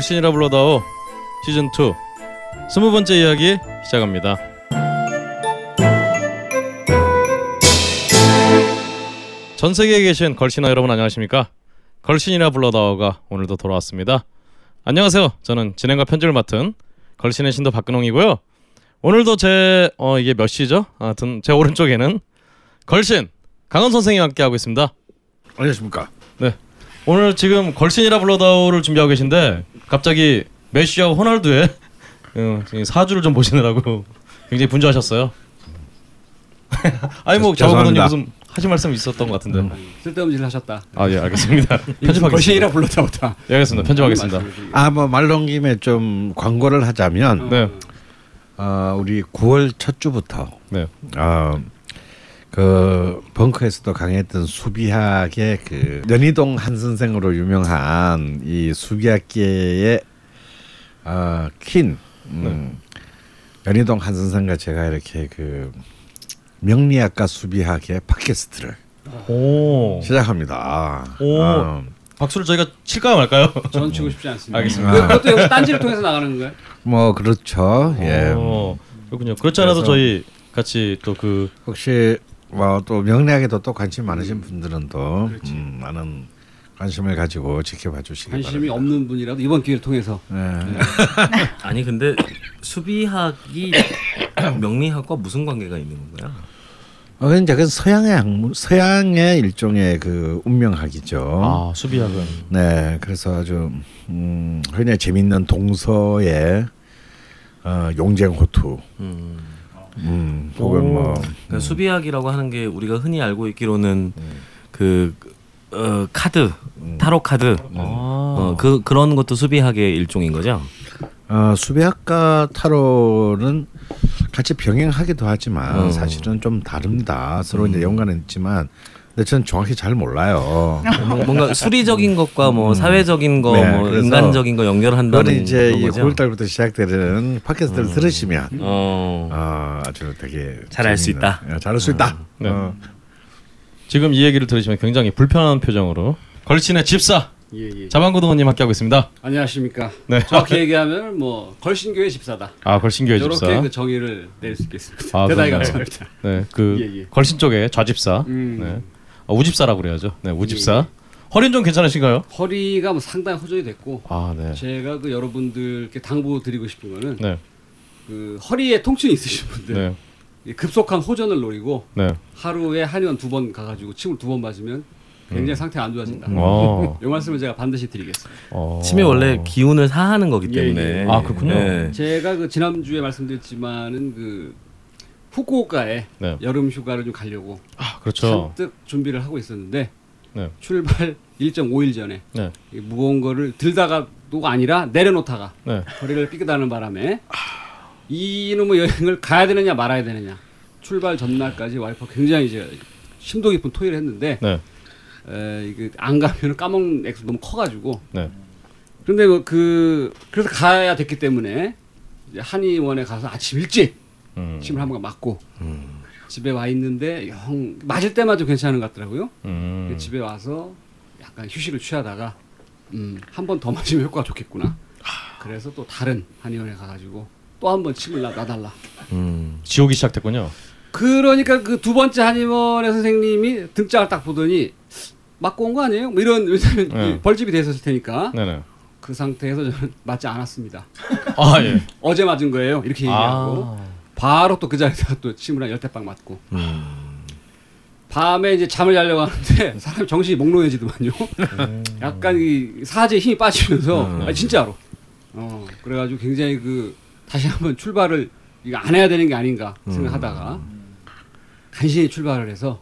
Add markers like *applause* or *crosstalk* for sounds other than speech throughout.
걸신이라 불러다오 시즌 2 스무 번째 이야기 시작합니다. 전 세계에 계신 걸신아 여러분 안녕하십니까? 걸신이라 불러다오가 오늘도 돌아왔습니다. 안녕하세요. 저는 진행과 편집을 맡은 걸신의 신도 박근홍이고요. 오늘도 제 어, 이게 몇 시죠? 아무튼 제 오른쪽에는 걸신 강원 선생님과 함께 하고 있습니다. 안녕하십니까. 네. 오늘 지금 걸신이라 불러다오를 준비하고 계신데 갑자기 메시와 호날두의 어, 사주를 좀 보시느라고 굉장히 분주하셨어요. 아니 뭐 죄송합니다. 무슨 하실 말씀 있었던 것 같은데. 쓸데없는 짓을 하셨다. 아 예 알겠습니다. *laughs* 편집하겠습니다. 거신이라 불렀다 보다. 예 알겠습니다. 편집하겠습니다. 아뭐말 놓은 김에 좀 광고를 하자면 네. 어, 우리 9월 첫 주부터 네. 어, 그 벙커에서도 강했던 수비학의 그 연희동 한 선생으로 유명한 이 수비학계의 어, 퀸 음, 연희동 한 선생과 제가 이렇게 그 명리학과 수비학의 팟캐스트를 오. 시작합니다. 오. 어, 박수를 저희가 칠까요 말까요? 전 치고 싶지 않습니다. 알겠습니다. 그- 그것도 역시 딴지를 통해서 나가는 건가요? 뭐 그렇죠. 예. 오, 그렇군요. 그렇지 않아도 저희 같이 또 그 혹시 뭐또 명리학에도 또 관심 많으신 분들은 또 음, 많은 관심을 가지고 지켜봐 주시기 관심이 바랍니다. 없는 분이라도 이번 기회를 통해서 네. *laughs* 아니 근데 수비학이 명리학과 무슨 관계가 있는 건가요? 어, 이제 그 서양의 학문, 서양의 일종의 그 운명학이죠. 아, 수비학은 네, 그래서 아주 음, 흔히 재밌는 동서의 어, 용쟁호투, 음. 음, 혹은 뭐. 그러니까 수비학이라고 하는 게 우리가 흔히 알고 있기로는 그 어, 카드, 타로 카드, 어, 그 그런 것도 수비학의 일종인 거죠. 어, 수비학과 타로는 같이 병행하기도 하지만 어. 사실은 좀 다릅니다. 서로 이제 연관은 있지만, 근데 저는 정확히 잘 몰라요. 뭔- 뭔가 수리적인 것과 뭐 사회적인 거, 네, 뭐 인간적인 거 연결한다는 그거는 이제 이 거죠. 9월 달부터 시작되는 팟캐스트를 들으시면 어. 어, 아주 되게 잘 알수 재밌는- 있다. 예, 잘할 수 있다. 네. 어. 지금 이 얘기를 들으시면 굉장히 불편한 표정으로 걸신의 집사 예, 예. 자방고등원님 함께 하고 있습니다. 안녕하십니까. 네. 정확히 얘기하면 뭐 걸신교회 집사다. 아 걸신교회 집사. 이렇게 그 정의를 내릴 수 있겠습니다. 아, 대단히. 감사합니다. 네, 그 예, 예. 걸신 쪽에 좌집사. 음. 네. 아, 우집사라고 그래야죠. 네, 우집사. 예, 허리는 좀 괜찮으신가요? 허리가 뭐 상당히 호전이 됐고 아, 네. 제가 그 여러분들께 당부 드리고 싶은 거는 네. 그 허리에 통증이 있으신 분들 네. 이 급속한 호전을 노리고 네. 하루에 한의원 두 번 가가지고 침을 두 번 맞으면 굉장히 상태가 안 좋아진다. 어. 이 말씀을 제가 반드시 드리겠습니다. 어. 침이 원래 기운을 사하는 거기 예, 때문에. 예. 아, 그렇군요. 네. 제가 그 지난주에 말씀드렸지만은 그 후쿠오카에 네. 여름 휴가를 좀 가려고 아, 그렇죠. 잔뜩 준비를 하고 있었는데 네. 출발 *laughs* 1.5일 전에 네. 이 무거운 거를 들다가도가 아니라 내려놓다가 네. 허리를 삐끗하는 바람에 이놈의 여행을 가야 되느냐 말아야 되느냐 출발 전날까지 와이프가 굉장히 이제 심도 깊은 토의를 했는데 네. 에, 이게 안 가면 까먹는 액수 너무 커가지고 네. 그런데 뭐그 그래서 가야 됐기 때문에 이제 한의원에 가서 아침 일찍 음. 침을 한 번 맞고 집에 와 있는데 영 맞을 때만 좀 괜찮은 것 같더라고요. 음. 집에 와서 약간 휴식을 취하다가 음, 한 번 더 맞으면 효과가 좋겠구나. 그래서 또 다른 한의원에 가가지고 또 한 번 침을 놔, 놔달라. 음. 지옥이 시작됐군요. 그러니까 그 두 번째 한의원의 선생님이 등짝을 딱 보더니 맞고 온 거 아니에요? 뭐 이런 왜냐면 *laughs* 네. 벌집이 돼 있었을 테니까 네, 네. 그 상태에서 저는 맞지 않았습니다. 아, 예. *laughs* 어제 맞은 거예요. 이렇게 얘기하고 아. 바로 또 그 자리에다가 *laughs* 또 침을 한 열대 방 맞고 음. 밤에 이제 잠을 자려고 하는데 사람 정신이 몽롱해지더만요. 약간 이 사지에 힘이 빠지면서 음. 아, 진짜로. 어 그래가지고 굉장히 그 다시 한번 출발을 이거 안 해야 되는 게 아닌가 생각하다가 간신히 출발을 해서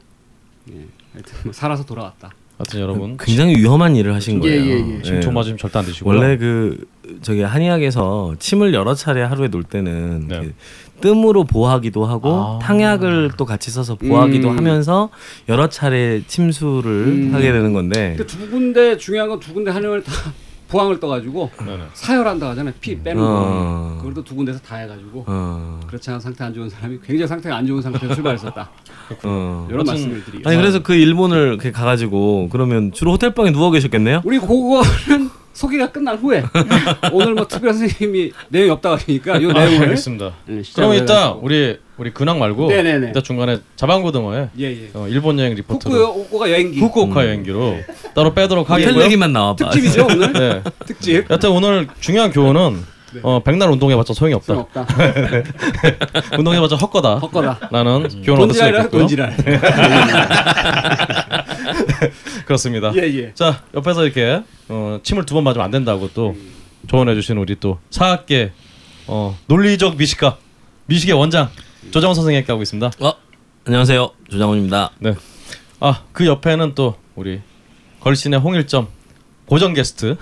예, 하여튼 뭐 살아서 돌아왔다. 하여튼 여러분 굉장히 위험한 일을 하신 예, 거예요. 예, 예. 지금 조 맞으면 절대 안 되시고 원래 그 저기 한의학에서 침을 여러 차례 하루에 놓을 때는 네. 그 뜸으로 보하기도 하고 아. 탕약을 또 같이 써서 보하기도 음. 하면서 여러 차례 침수를 음. 하게 되는 건데 근데 두 군데 중요한 건 두 군데 한의원을 다 *laughs* 부항을 떠가지고 네네. 사혈한다 하잖아요. 피 빼는 어. 거. 그것도 두 군데서 다 해가지고 어, 그렇지 않은 상태 안 좋은 사람이 굉장히 상태가 안 좋은 상태에서 출발했었다. 어. 이런 말씀을 드리겠습니다. 아니 그래서 그 일본을 가가지고 그러면 주로 호텔방에 누워 계셨겠네요? 우리 그거는 소개가 끝난 후에 *laughs* 오늘 뭐 특별 선생님이 내용이 없다고 하시니까 요 아, 내용을 알겠습니다. 네, 그럼 이따. 우리 우리 근황 말고 네네네. 이따 중간에 자방고등어에 예 예. 어, 일본 여행 리포트로 후쿠오카 여행기 후쿠오카 여행기로 따로 빼도록 하겠고요. 얘기만 나와 봐. 특집이죠 오늘 *laughs* 네. 특집. 여튼 오늘 중요한 교훈은 어, 백날 운동해봤자 소용이 없다. 없다. *laughs* 운동해봤자 헛거다. 헛거다. 라는 교훈을 얻을 수 있겠고요. 돈지랄. 그렇습니다. 예 예. 자 옆에서 이렇게 어, 침을 두 번 맞으면 안 된다고 또 조언해 주신 우리 또 사학계 어, 논리적 미식가 미식의 원장 조정원 선생님 함께 하고 있습니다. 어, 안녕하세요. 조장훈입니다. 네. 아 그 옆에는 또 우리 걸신의 홍일점 고정 게스트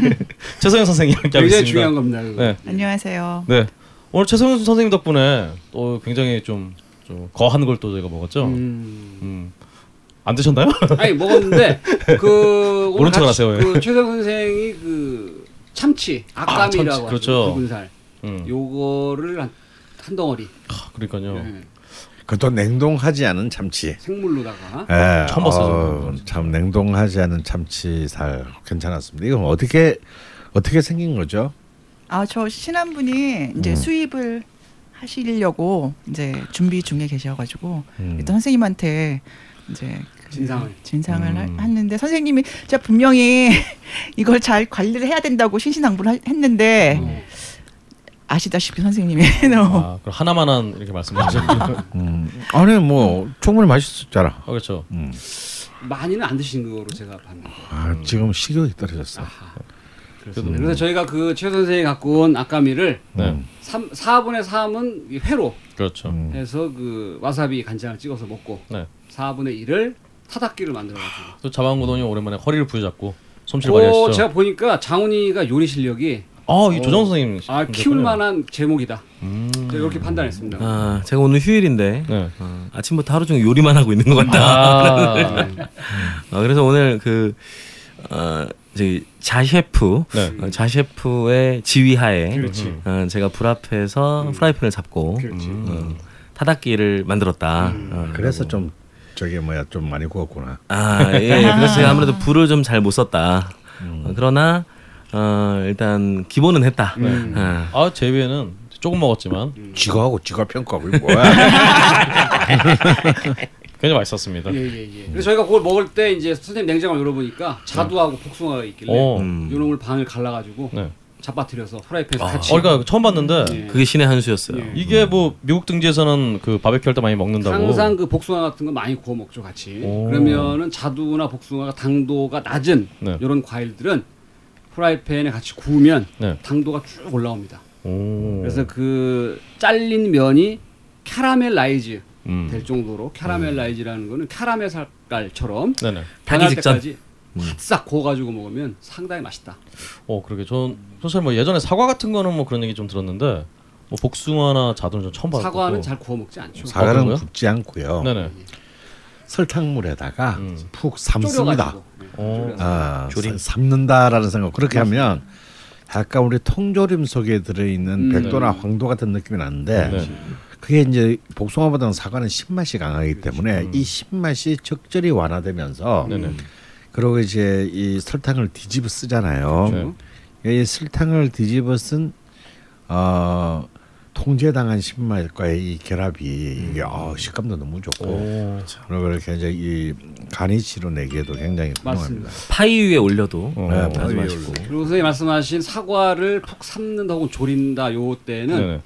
*laughs* 최성현 선생님 함께 하고 있습니다. 중요한 겁니다. 그거. 네. 안녕하세요. 네. 오늘 최성현 선생님 덕분에 또 굉장히 좀, 좀 거한 걸 또 저희가 먹었죠. 음. 음. 안 드셨나요? *laughs* 아니 먹었는데 그 오늘 *laughs* 모른 척을 같이 하세요, 왜. 그 최성 선생이 그 참치 악감이라고 참치, 하죠. 그렇죠. 붉은 살. 음. 요거를 한, 한 덩어리 그러니까요. 예, 그것도 냉동하지 않은 참치. 생물로다가 예, 처음 봤어요, 어. 참 냉동하지 않은 참치살 괜찮았습니다. 이건 어떻게 어떻게 생긴 거죠? 아저 신한분이 이제 음. 수입을 하시려고 이제 준비 중에 계셔가지고 음. 일단 선생님한테 이제 그 진상을. 진상을 음. 하- 했는데 선생님이 제가 분명히 *laughs* 이걸 잘 관리를 해야 된다고 신신당부를 하- 했는데 어. 아시다시피 선생님이 *laughs* 아, 그럼 하나만한 이렇게 말씀하셨죠. *laughs* 음. 아니 뭐 충분히 맛있었잖아. 아, 그렇죠. 음. 많이는 안 드신 거로 제가 봤는데. 아, 지금 식욕이 떨어졌어. 아하. 그렇습니다. 그래서 저희가 그 최 선생이 갖고 온 악가미를 네. 음. 3, 4분의 3은 회로 그렇죠. 음. 해서 그 와사비 간장을 찍어서 먹고 네. 4분의 1을 타닥기를 만들어가지고 또 자방구동이 오랜만에 허리를 부여잡고 솜씨를 많이 어, 하시죠. 제가 보니까 장훈이가 요리 실력이 아, 이 어, 조정 선생님. 아 키울 만한 제목이다. 음. 제가 이렇게 판단했습니다. 아, 제가 오늘 휴일인데 네. 어, 아침부터 하루 종일 요리만 하고 있는 것 같다. 아, *laughs* 어, 그래서 오늘 그 어, 저기 자셰프 네. 어, 자셰프의 지휘하에. 어, 제가 불 앞에서 프라이팬을 잡고. 어, 타닥기를 만들었다. 어, 그래서 좀 저기 뭐야 좀 많이 구웠구나. 아, 예. 그래서 제가 아무래도 불을 좀 잘 못 썼다. 어, 그러나 어, 일단 기본은 했다. 음. 어. 아, 제 위에는 조금 먹었지만 지가하고 지가 평가하고 이거 뭐야? *laughs* *laughs* 굉장히 맛있었습니다. 예예 예. 그래서 저희가 그걸 먹을 때 이제 선생님 냉장고를 열어보니까 자두하고 복숭아가 있길래 오. 음. 요놈을 반을 갈라가지고 네. 잡아뜨려서 프라이팬에서 아. 같이. 어, 그러니까 처음 봤는데 예. 그게 신의 한 수였어요. 예. 이게 뭐 미국 등지에서는 그 바베큐 할 때 많이 먹는다고. 항상 그 복숭아 같은 거 많이 구워 먹죠 같이. 오. 그러면은 자두나 복숭아가 당도가 낮은 네. 이런 과일들은 프라이팬에 같이 구우면 네. 당도가 쭉 올라옵니다. 오. 그래서 그 잘린 면이 caramelize 음. 될 정도로 caramelize라는 거는 캐러멜 색깔처럼 네네. 변할 직전. 때까지 바싹 구워가지고 먹으면 상당히 맛있다. 어 그러게 전 사실 뭐 예전에 사과 같은 거는 뭐 그런 얘기 좀 들었는데 뭐 복숭아나 자두는 좀 처음 봤고 사과는 잘 구워 먹지 않죠. 사과는 그런가요? 굽지 않고요. 네네. 설탕물에다가 음. 푹 삶습니다. 네, 어. 아, 조림. 삶- 삶는다라는 생각. 그렇게 하면 약간 우리 통조림 속에 들어있는 음. 백도나 황도 같은 느낌이 나는데 네. 그게 이제 복숭아보다는 사과는 신맛이 강하기 때문에 이 신맛이 적절히 완화되면서 네네. 그리고 이제 이 설탕을 뒤집어 쓰잖아요. 이 설탕을 뒤집어 쓴 어, 통제당한 신맛과의 이 결합이 이게 어, 식감도 너무 좋고 오. 그리고 이렇게 이제 이 가니치로 내기에도 굉장히 훌륭합니다. 맞습니다. 파이 위에 올려도 어. 네, 아주 파이 위에 맛있고. 그리고 선생님 말씀하신 사과를 푹 삶는다 혹은 조린다 요 때는 네네.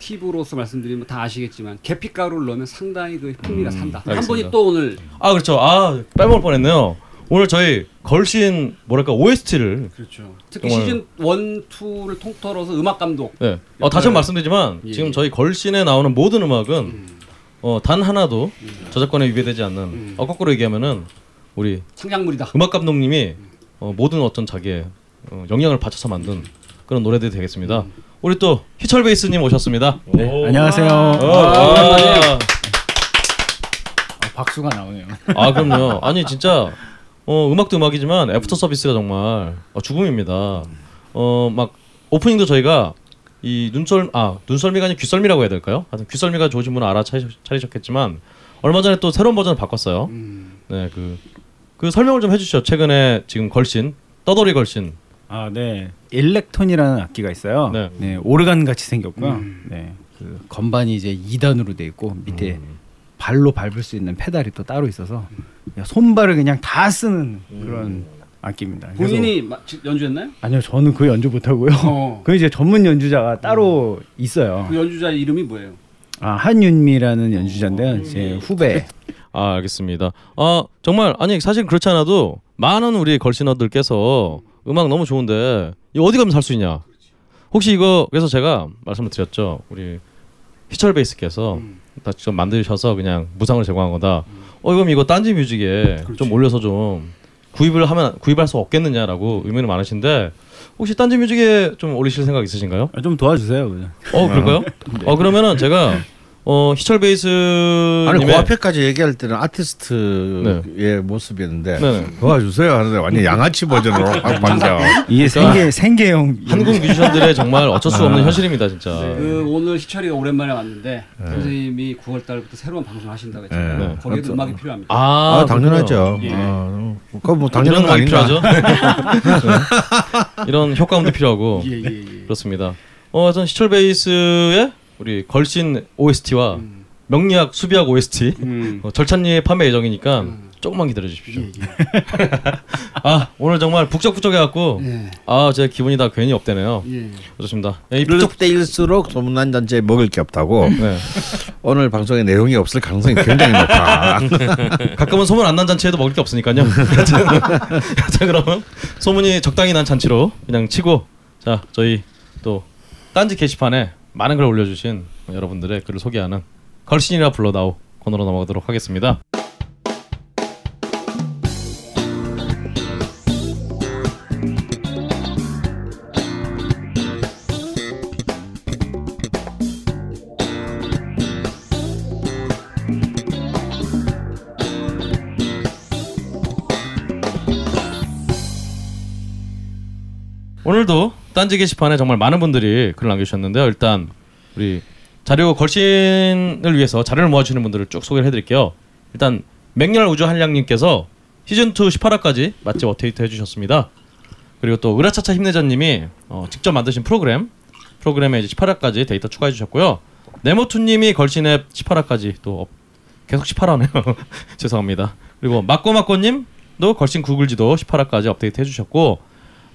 팁으로서 말씀드리면 다 아시겠지만 계피가루를 넣으면 상당히 그 풍미가 산다. 한. 분이 또 오늘 아 그렇죠. 아 빼먹을 뻔했네요. 오늘 저희 걸신 뭐랄까 OST를 그렇죠. 특히 정말- 시즌 1, 2를 통틀어서 음악 감독 네. 어, 다시 한 번 말씀드리지만 예. 지금 저희 걸신에 나오는 모든 음악은 음. 어, 단 하나도 저작권에 위배되지 않는 음. 어, 거꾸로 얘기하면은 우리 창작물이다. 음악 감독님이 어, 모든 어떤 자기의 어, 역량을 바쳐서 만든 그런 노래들이 되겠습니다. 우리 또 희철 베이스님 오셨습니다. 네. 안녕하세요. 어, 아, 아, 박수가 나오네요. 아 그럼요. 아니 진짜 어, 음악도 음악이지만 애프터 서비스가 정말 어, 죽음입니다. 어 막 오프닝도 저희가 이 눈썰 아 눈썰미가 아니라 귀썰미라고 해야 될까요? 하여튼 귀썰미가 좋으신 분은 알아차리셨겠지만 얼마 전에 또 새로운 버전을 바꿨어요. 음. 네, 그, 그 설명을 좀 해주시죠. 최근에 지금 걸신, 떠돌이 걸신, 아, 네. 일렉톤이라는 악기가 있어요. 네. 네. 오르간 같이 생겼고요. 네. 그 건반이 이제 2단으로 돼 있고 밑에 발로 밟을 수 있는 페달이 또 따로 있어서 그냥 손발을 그냥 다 쓰는 그런 악기입니다. 그래서- 본인이 마- 지- 연주했나요? 아니요, 저는 그 연주 못 하고요. 어. *laughs* 그 이제 전문 연주자가 따로 있어요. 그 연주자 이름이 뭐예요? 아, 한윤미라는 연주자인데요. 제 후배. *laughs* 아 알겠습니다. 아 정말 아니 사실 그렇지 않아도 많은 우리 걸신어들께서 음악 너무 좋은데 어디 가면 살 수 있냐? 혹시 이거 그래서 제가 말씀을 드렸죠. 우리 희철 베이스께서 다 직접 만드셔서 그냥 무상으로 제공한 거다. 어 그럼 이거 딴지 뮤직에 좀 올려서 좀 구입을 하면 구입할 수 없겠느냐라고 의문이 많으신데 혹시 딴지 뮤직에 좀 올리실 생각 있으신가요? 아, 좀 도와주세요. 그냥. 어 그럴까요? *laughs* 어 그러면은 제가 어 희철 베이스님의 아니 그 앞에까지 얘기할 때는 아티스트의 모습이었는데 네네. 도와주세요 하는데 완전 양아치 버전으로 *laughs* 확 반겨. 이게 생계 생계형 한국 *laughs* 뮤지션들의 정말 어쩔 수 없는 현실입니다 진짜. 그 오늘 희철이가 오랜만에 왔는데 선생님이 9월 달부터 새로운 방송 하신다고 했잖아요. 네. 거기에도 음악이 필요합니다. 아, 당연하죠. 예. 아, 그뭐 이런 당연한 거 아닌가? 필요하죠. 네. *laughs* 이런 효과음도 필요하고 예, 예, 예. 그렇습니다. 어, 전 시철 베이스의 우리 걸신 OST와 명리학 수비학 OST 음. *laughs* 어, 절찬리에 판매 예정이니까 조금만 기다려 주십시오. 예, 예. *laughs* 아 오늘 정말 북적북적해 갖고 예. 아제 기분이 다 괜히 업되네요. 예. 좋습니다. 이 북적 때일수록 소문난 잔치에 먹을 게 없다고 네. *laughs* 오늘 방송에 내용이 없을 가능성이 굉장히 높아. 가끔은 소문 안 난 잔치에도 먹을 게 없으니까요. 자 그러면 소문이 적당히 난 잔치로 그냥 치고 자 저희 또 딴지 게시판에 많은 글 올려주신 여러분들의 글을 소개하는 걸신이라 불러다오 코너로 넘어가도록 하겠습니다. 오늘도 딴지 게시판에 정말 많은 분들이 글을 남겨주셨는데요. 일단 우리 자료 걸신을 위해서 자료를 모아주시는 분들을 쭉 소개를 해드릴게요. 일단 맹렬 우주 한량님께서 시즌 2 18화까지 맛집 업데이트 해주셨습니다. 그리고 또 으라차차 힘내자님이 어, 직접 만드신 프로그램 프로그램에 이제 18화까지 데이터 추가해 주셨고요. 네모투님이 걸신 앱 18화까지 또 업- 계속 18화네요. *laughs* 죄송합니다. 그리고 마꼬마꼬님도 걸신 구글지도 18화까지 업데이트 해주셨고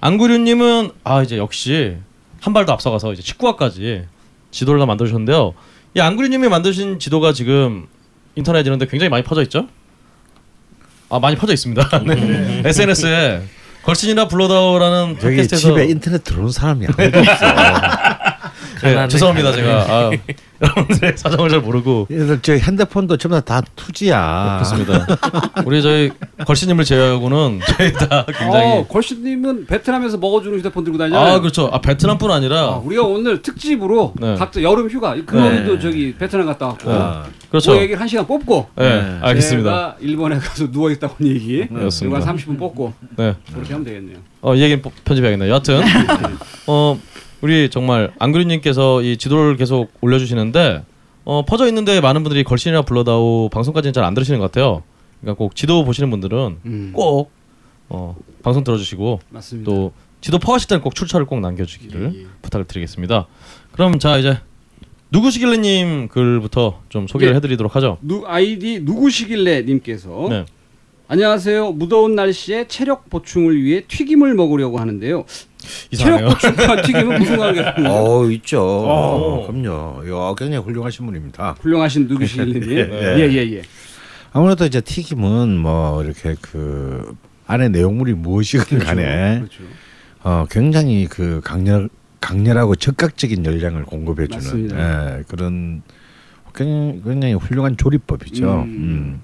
안구류님은 아 이제 역시 한 발도 앞서가서 이제 19화까지 지도를 다 만드셨는데요. 이 안구류님이 만드신 지도가 지금 인터넷 이런데 굉장히 많이 퍼져 있죠? 아 많이 퍼져 있습니다. *laughs* 네. *laughs* SNS에 걸신이나 불러다오라는 팟캐스트에서 집에 인터넷 들어온 사람이 아무도 없어. *laughs* 네, 죄송합니다 제가 *laughs* 아, 여러분들의 사정을 잘 모르고 얘들 저 핸드폰도 전부 다 투지야. 그렇습니다. 우리 저희 걸신님을 제외하고는 저희 다 굉장히 어, 걸씨님은 베트남에서 먹어주는 휴대폰 들고 다니잖아요. 아 그렇죠. 아 베트남뿐 아니라 아, 우리가 오늘 특집으로 네. 각자 여름 휴가 그놈도 저기 베트남 갔다 왔고 아, 그렇죠. 그 얘기를 한 시간 뽑고 네, 네. 알겠습니다. 제가 일본에 가서 누워 있다 온 얘기 그렇습니다. 그리고 한 30분 뽑고 네. 그렇게 하면 되겠네요. 어, 이 얘기는 뽀- 편집해야겠네요. 여하튼 어 우리 정말 안그리님께서 이 지도를 계속 올려주시는데 어 퍼져 있는데 많은 분들이 걸신이나 불러다오 방송까지는 잘 안 들으시는 것 같아요. 그러니까 꼭 지도 보시는 분들은 음. 꼭 어, 방송 들어주시고 맞습니다. 또 지도 퍼가실 때는 꼭 출처를 꼭 남겨주기를 예, 예. 부탁을 드리겠습니다. 그럼 자 이제 누구시길래님 글부터 좀 소개를 예. 해드리도록 하죠. 누 아이디 누구시길래 님께서 네. 안녕하세요. 무더운 날씨에 체력 보충을 위해 튀김을 먹으려고 하는데요. 이상하네요. 체력 튀김은 무슨 관계가? 어 있죠. 어. 그럼요. 야, 굉장히 훌륭하신 분입니다. 훌륭하신 누구시길래님. *laughs* 예예 예. 아무래도 이제 튀김은 뭐 이렇게 그 안에 내용물이 무엇이건 간에 그렇죠. 어, 굉장히 그 강렬 강렬하고 적극적인 열량을 공급해주는. 예, 그런 굉장히, 굉장히 훌륭한 조리법이죠. 음. 음.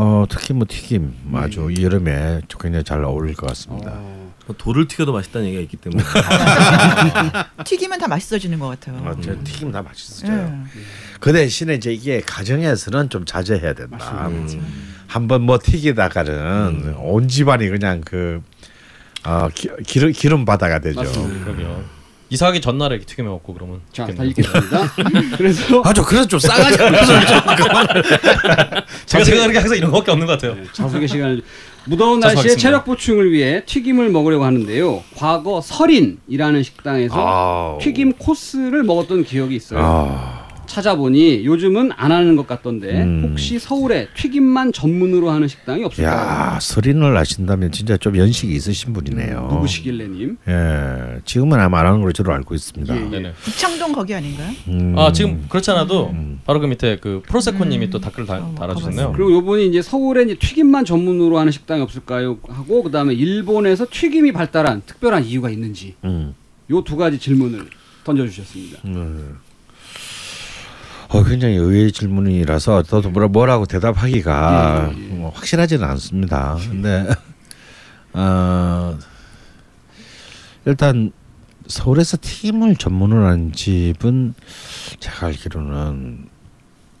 어, 특히 뭐 튀김 아주 이 여름에 굉장히 잘 어울릴 것 같습니다. 어, 뭐 돌을 튀겨도 맛있다는 얘기가 있기 때문에 *laughs* 튀기면 다 맛있어지는 것 같아요. 어, 저 튀김 다 맛있어요. 예. 그 대신에 이제 이게 가정에서는 좀 자제해야 된다. 맞습니다. 한번 뭐 튀기다가는 온 집안이 그냥 그 어, 기, 기름 기름 바다가 되죠. 맞습니다. 그러게요. 이사하기 전날에 이렇게 튀김해 먹고 그러면 자, 다 좋겠네요. 읽겠습니다. *laughs* 그래서 아 저 그래서 좀 싸가지 *laughs* 제가 생각하는 게 항상 이런 거밖에 없는 것 같아요. 네, 자숙의 시간을 무더운 날씨에. 체력 보충을 위해 튀김을 먹으려고 하는데요. 과거 설인이라는 식당에서 아우. 튀김 코스를 먹었던 기억이 있어요. 아, 찾아보니 요즘은 안 하는 것 같던데 음. 혹시 서울에 튀김만 전문으로 하는 식당이 없을까요? 야 설인을 아신다면 진짜 좀 연식이 있으신 분이네요. 누구시길래님? 예, 지금은 아마 안 하는 걸로 저도 알고 있습니다. 예, 예. 네네. 이창동 거기 아닌가요? 음. 아 지금 그렇지 않아도 음. 바로 그 밑에 그 프로세코님이 음. 또 댓글 다, 어, 달아주셨네요. 그리고 요번이 이제 서울에 이제 튀김만 전문으로 하는 식당이 없을까요? 하고 그 다음에 일본에서 튀김이 발달한 특별한 이유가 있는지 음. 요두 가지 질문을 던져주셨습니다. 음. 어, 굉장히 의외의 질문이라서 저도 뭐라, 뭐라고 대답하기가 예, 예. 뭐 확실하지는 않습니다. 근데 어, 일단 서울에서 튀김을 전문으로 하는 집은 제가 알기로는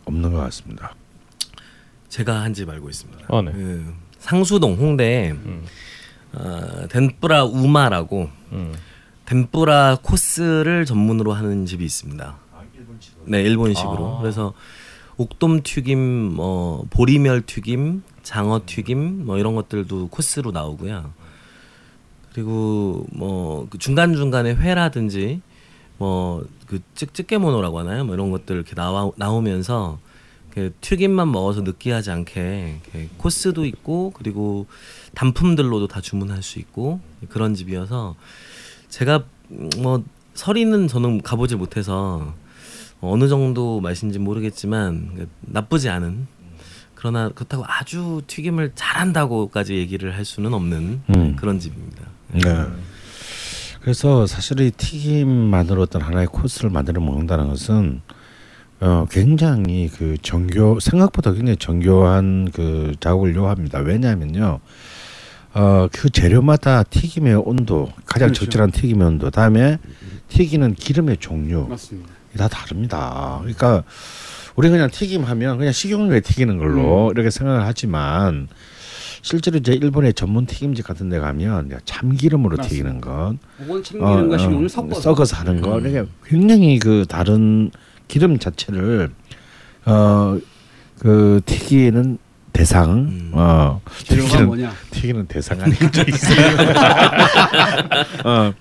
없는 것 같습니다. 제가 한 집 알고 있습니다. 아, 네. 그 상수동 홍대에 음. 어, 덴뿌라 우마라고 음. 덴뿌라 코스를 전문으로 하는 집이 있습니다. 네, 일본식으로. 아. 그래서 옥돔 튀김, 뭐 보리멸 튀김, 장어 튀김, 뭐 이런 것들도 코스로 나오고요. 그리고 뭐 그 중간 중간에 회라든지 뭐 그 찌개모노라고 하나요? 뭐 이런 것들 이렇게 나와 나오면서 그 튀김만 먹어서 느끼하지 않게 코스도 있고 그리고 단품들로도 다 주문할 수 있고 그런 집이어서 제가 음, 뭐 설이는 저는 가보지 못해서 어느 정도 맛인지 모르겠지만 그 나쁘지 않은 그러나 그렇다고 아주 튀김을 잘한다고까지 얘기를 할 수는 없는 음. 그런 집입니다. 네. 그래서 사실 이 튀김만으로 어떤 하나의 코스를 만들어 먹는다는 것은 어 굉장히 그 정교 생각보다 굉장히 정교한 그 작업을 요합니다. 왜냐하면요. 어 그 재료마다 튀김의 온도 가장 그렇죠. 적절한 튀김의 온도 다음에 튀기는 기름의 종류 맞습니다. 다 다릅니다. 그러니까 우리 그냥 튀김하면 그냥 식용유에 튀기는 걸로 이렇게 생각을 하지만 실제로 이제 일본의 전문 튀김집 같은 데 가면 참기름으로 맞습니다. 튀기는 것, 그건 참기름과 어, 식용유를 어, 섞어서 섞어서 하는 거, 이게 굉장히 그 다른 기름 자체를 어 그 튀기는 대상, 음. 어 튀기는 뭐냐? 튀기는 대상 있어요. *laughs* 어,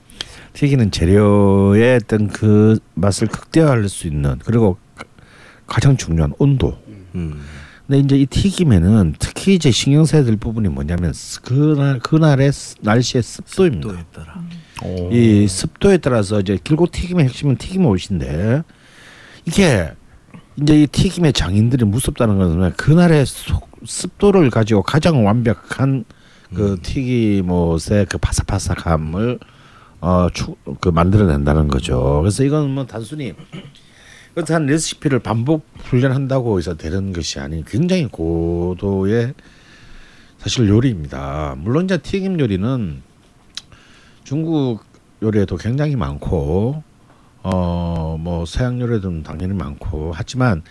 튀기는 재료의 어떤 그 맛을 극대화할 수 있는 그리고 가- 가장 중요한 온도. 음. 근데 이제 이 튀김에는 특히 이제 신경 써야 될 부분이 뭐냐면 스- 그날 그날의 스- 날씨의 습도입니다. 또에 따라. 오. 이 습도에 따라서 이제 길고 튀김의 핵심은 튀김 옷인데 이게 이제 이 튀김의 장인들이 무섭다는 것은 그날의 속, 습도를 가지고 가장 완벽한 그 튀김옷의 그 바삭바삭함을 어그 만들어낸다는 거죠. 그래서 이건 뭐 단순히 그렇다한 레시피를 반복 훈련한다고 해서 되는 것이 아닌 굉장히 고도의 사실 요리입니다. 물론 이제 튀김 요리는 중국 요리에도 굉장히 많고 어뭐 서양 요리도 당연히 많고 하지만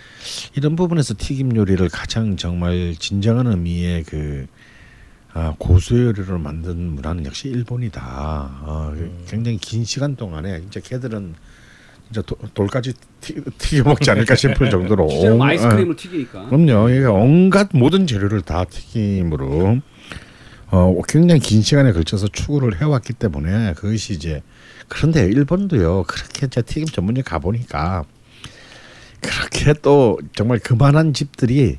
이런 부분에서 튀김 요리를 가장 정말 진정한 의미의 그 아, 고수 요리를 만든 문화는 역시 일본이다. 어, 굉장히 긴 시간 동안에 진짜 걔들은 진짜 도, 돌까지 튀, 튀겨 먹지 않을까 싶을 정도로 *laughs* 온- 아이스크림을 튀기니까. 그럼요. 이게 온갖 모든 재료를 다 튀김으로 어 굉장히 긴 시간에 걸쳐서 추구를 해왔기 때문에 그것이 이제 그런데 일본도요 그렇게 이제 튀김 전문점 가 보니까 그렇게 또 정말 그만한 집들이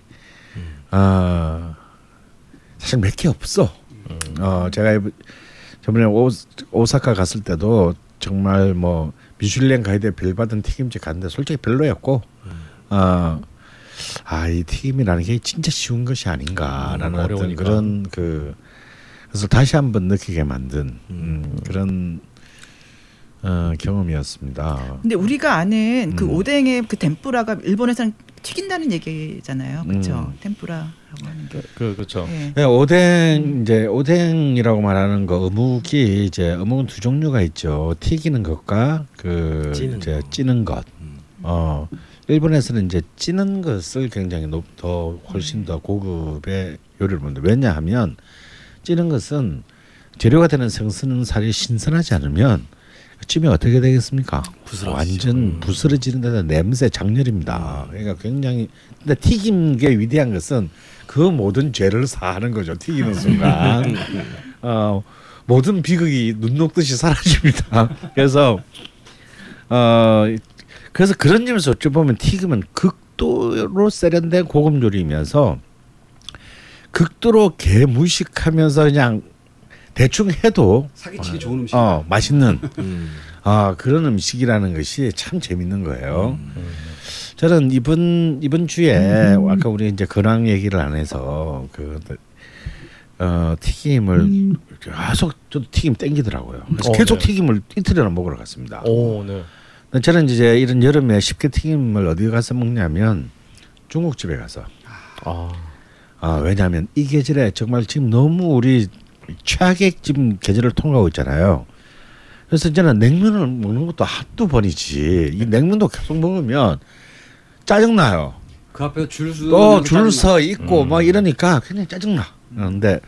아 사실 몇 개 없어. 어 제가 이번- 저번에 오, 오사카 갔을 때도 정말 뭐 미슐랭 가이드에 별 받은 튀김집 갔는데 솔직히 별로였고 어, 아, 이 튀김이라는 게 진짜 쉬운 것이 아닌가라는 음, 어떤 어려우니까. 그런 그 그래서 다시 한번 느끼게 만든 음, 그런 어, 경험이었습니다. 근데 우리가 아는 그 음. 오뎅의 그 덴뿌라가 일본에서는 튀긴다는 얘기잖아요. 그렇죠? 음. 게. 그 그렇죠. 예. 네, 오뎅 이제 오뎅이라고 말하는 거 어묵이 이제 어묵은 두 종류가 있죠. 튀기는 것과 그 찌는 이제 거. 찌는 것. 음. 어 일본에서는 이제 찌는 것을 굉장히 높, 더 훨씬 더 고급의 요리를 먹는데 왜냐하면 찌는 것은 재료가 되는 생선살이 신선하지 않으면 찜이 어떻게 되겠습니까? 부스러지죠. 완전 음. 부스러지는 데다 냄새 장렬입니다. 그러니까 굉장히 근데 튀김 게 위대한 것은 그 모든 죄를 사하는 거죠. 튀기는 순간 어, 모든 비극이 눈 녹듯이 사라집니다. *laughs* 그래서 어 그래서 그런 점에서 어찌 보면 튀김은 극도로 세련된 고급 요리이면서 극도로 개무식하면서 그냥 대충 해도 사기치기 좋은 음식. 어 맛있는 음. 아 그런 음식이라는 것이 참 재밌는 거예요. 저는 이번 이번 주에 아까 우리 이제 근황 얘기를 안 해서 그 어, 튀김을 계속 저도 튀김 땡기더라고요. 그래서 어, 계속 네. 튀김을 이틀이나 먹으러 갔습니다. 오, 네. 저는 이제 이런 여름에 쉽게 튀김을 어디 가서 먹냐면 중국집에 가서 아, 아 왜냐하면 이 계절에 정말 지금 너무 우리 최악의 지금 계절을 통과하고 있잖아요. 그래서 저는 냉면을 먹는 것도 한두 번이지 이 냉면도 계속 먹으면 짜증 나요. 그 앞에서 줄 수. 또줄 서 있고 막 이러니까 굉장히 짜증 나. 그런데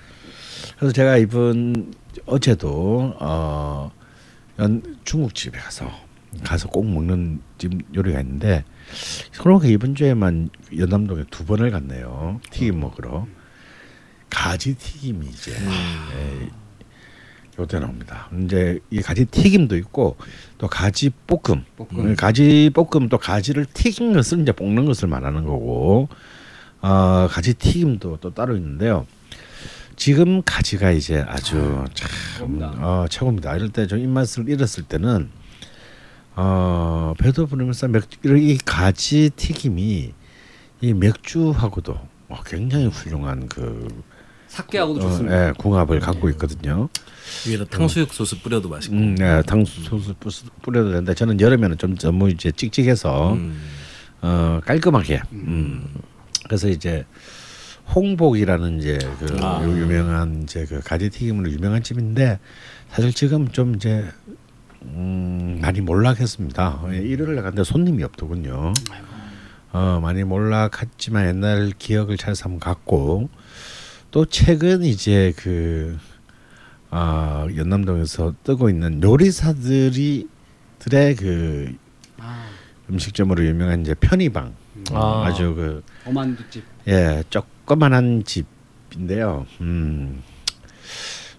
그래서 제가 이번 어제도 어 연- 중국집에 가서 가서 꼭 먹는 집 요리가 있는데 그러고 이번 주에만 연남동에 두 번을 갔네요. 튀김 먹으러 가지 튀김이 이제 예, 요때 나옵니다. 이제 이 가지 튀김도 있고 또 가지 볶음, 볶음. 가지 볶음 또 가지를 튀긴 것을 이제 볶는 것을 말하는 거고 어, 가지 튀김도 또 따로 있는데요. 지금 가지가 이제 아주 참 최고입니다. 어, 최고입니다. 이럴 때좀 입맛을 잃었을 때는 어, 배도 부르면서 맥주 이 가지 튀김이 이 맥주하고도 어, 굉장히 훌륭한 그 사케하고도 어, 좋습니다. 예, 궁합을 갖고 있거든요. 위에다 탕수육 소스 뿌려도 맛있고. 음, 네, 당수 소스 뿌- 뿌려도 되는데 저는 여름에는 좀 너무 이제 찍찍해서 음. 어, 깔끔하게. 음. 그래서 이제 홍복이라는 이제 그 아. 유명한 이제 그 가지 튀김으로 유명한 집인데 사실 지금 좀 이제 음, 많이 몰락했습니다. 예, 일요일에 갔는데 손님이 없더군요. 어, 많이 몰락했지만 옛날 기억을 한번 갔고 또 최근 이제 그 아, 연남동에서 뜨고 있는 요리사들이 들의 그 아, 음식점으로 유명한 이제 편의방 아. 아. 주 그 어만두집. 예, 조그만한 집인데요. 음.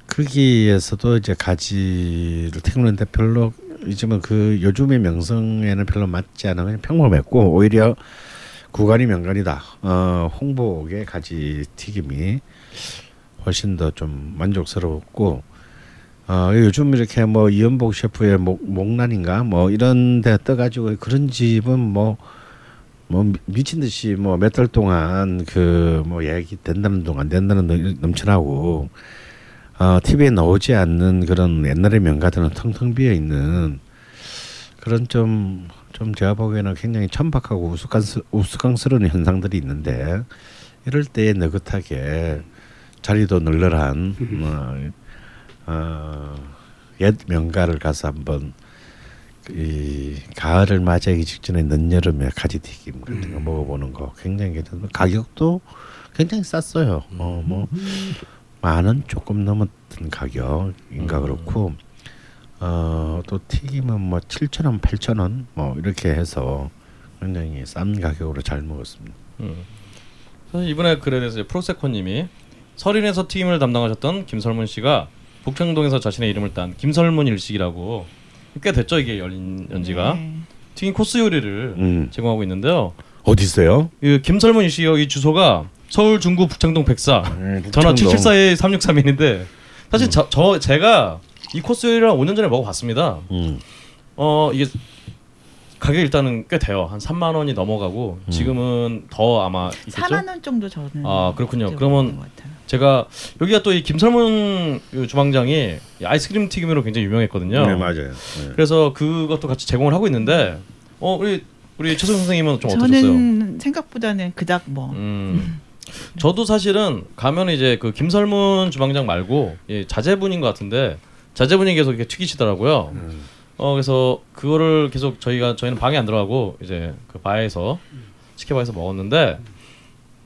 거기에서도 이제 가지를 튀기는데 별로 요즘은 그 요즘의 명성에는 별로 맞지 않은 그냥 평범했고 오히려 구간이 명간이다. 어, 홍복의 가지 튀김이 훨씬 더 좀 만족스러웠고 어, 요즘 이렇게 뭐 이연복 셰프의 목, 목란인가? 뭐 이런 데 떠가지고 그런 집은 뭐뭐 미친 듯이 뭐 몇 달 동안 그 뭐 얘기 된다는 동안 된다는 놈- 넘쳐나고 어 TV에 나오지 않는 그런 옛날의 명가들은 텅텅 비어 있는 그런 좀 좀 제가 보기에는 굉장히 천박하고 우스꽝스, 우스꽝스러운 현상들이 있는데 이럴 때에 느긋하게 자리도 널널한 어, 어, 옛 명가를 가서 한번 이 가을을 맞이하기 직전에 늦여름에 가지튀김 같은 거 먹어보는 거 굉장히 괜찮고 가격도 굉장히 쌌어요. 어 뭐 만원 조금 넘었던 가격인가 그렇고 어 또 튀김은 뭐 7천 원, 8천 원뭐 이렇게 해서 굉장히 싼 가격으로 잘 먹었습니다. 음. 사실 이번에 글에 대해서 프로세코님이 설인에서 튀김을 담당하셨던 김설문 씨가 북평동에서 자신의 이름을 딴 김설문 일식이라고 꽤 됐죠 이게 열린 연지가 네. 튀김 코스 요리를 음. 제공하고 있는데요. 어디 있어요? 이 김설문 일식이요 이 주소가 서울 중구 북창동 104 음, 전화 북창동. 774에 3631인데 사실 저, 저 제가 이 코스 요리를 한 5년 전에 먹어봤습니다. 음. 어 이게 가격 일단은 꽤 돼요. 한 3만 원이 넘어가고 지금은 더 아마 있겠죠. 4만 원 정도 저는 아, 그렇군요. 그러면. 제가 여기가 또 이 김설문 그 주방장이 이 아이스크림 튀김으로 굉장히 유명했거든요. 네 맞아요. 네. 그래서 그것도 같이 제공을 하고 있는데 어 우리 우리 최소 선생님은 좀 어떠셨어요? 저는 생각보다는 그닥 뭐 음. 저도 사실은 가면 이제 그 김설문 주방장 말고 예, 자제분인 것 같은데 자제분이 계속 이렇게 튀기시더라고요. 음. 어 그래서 그거를 계속 저희가 저희는 방에 안 들어가고 이제 그 바에서 치킨 바에서 먹었는데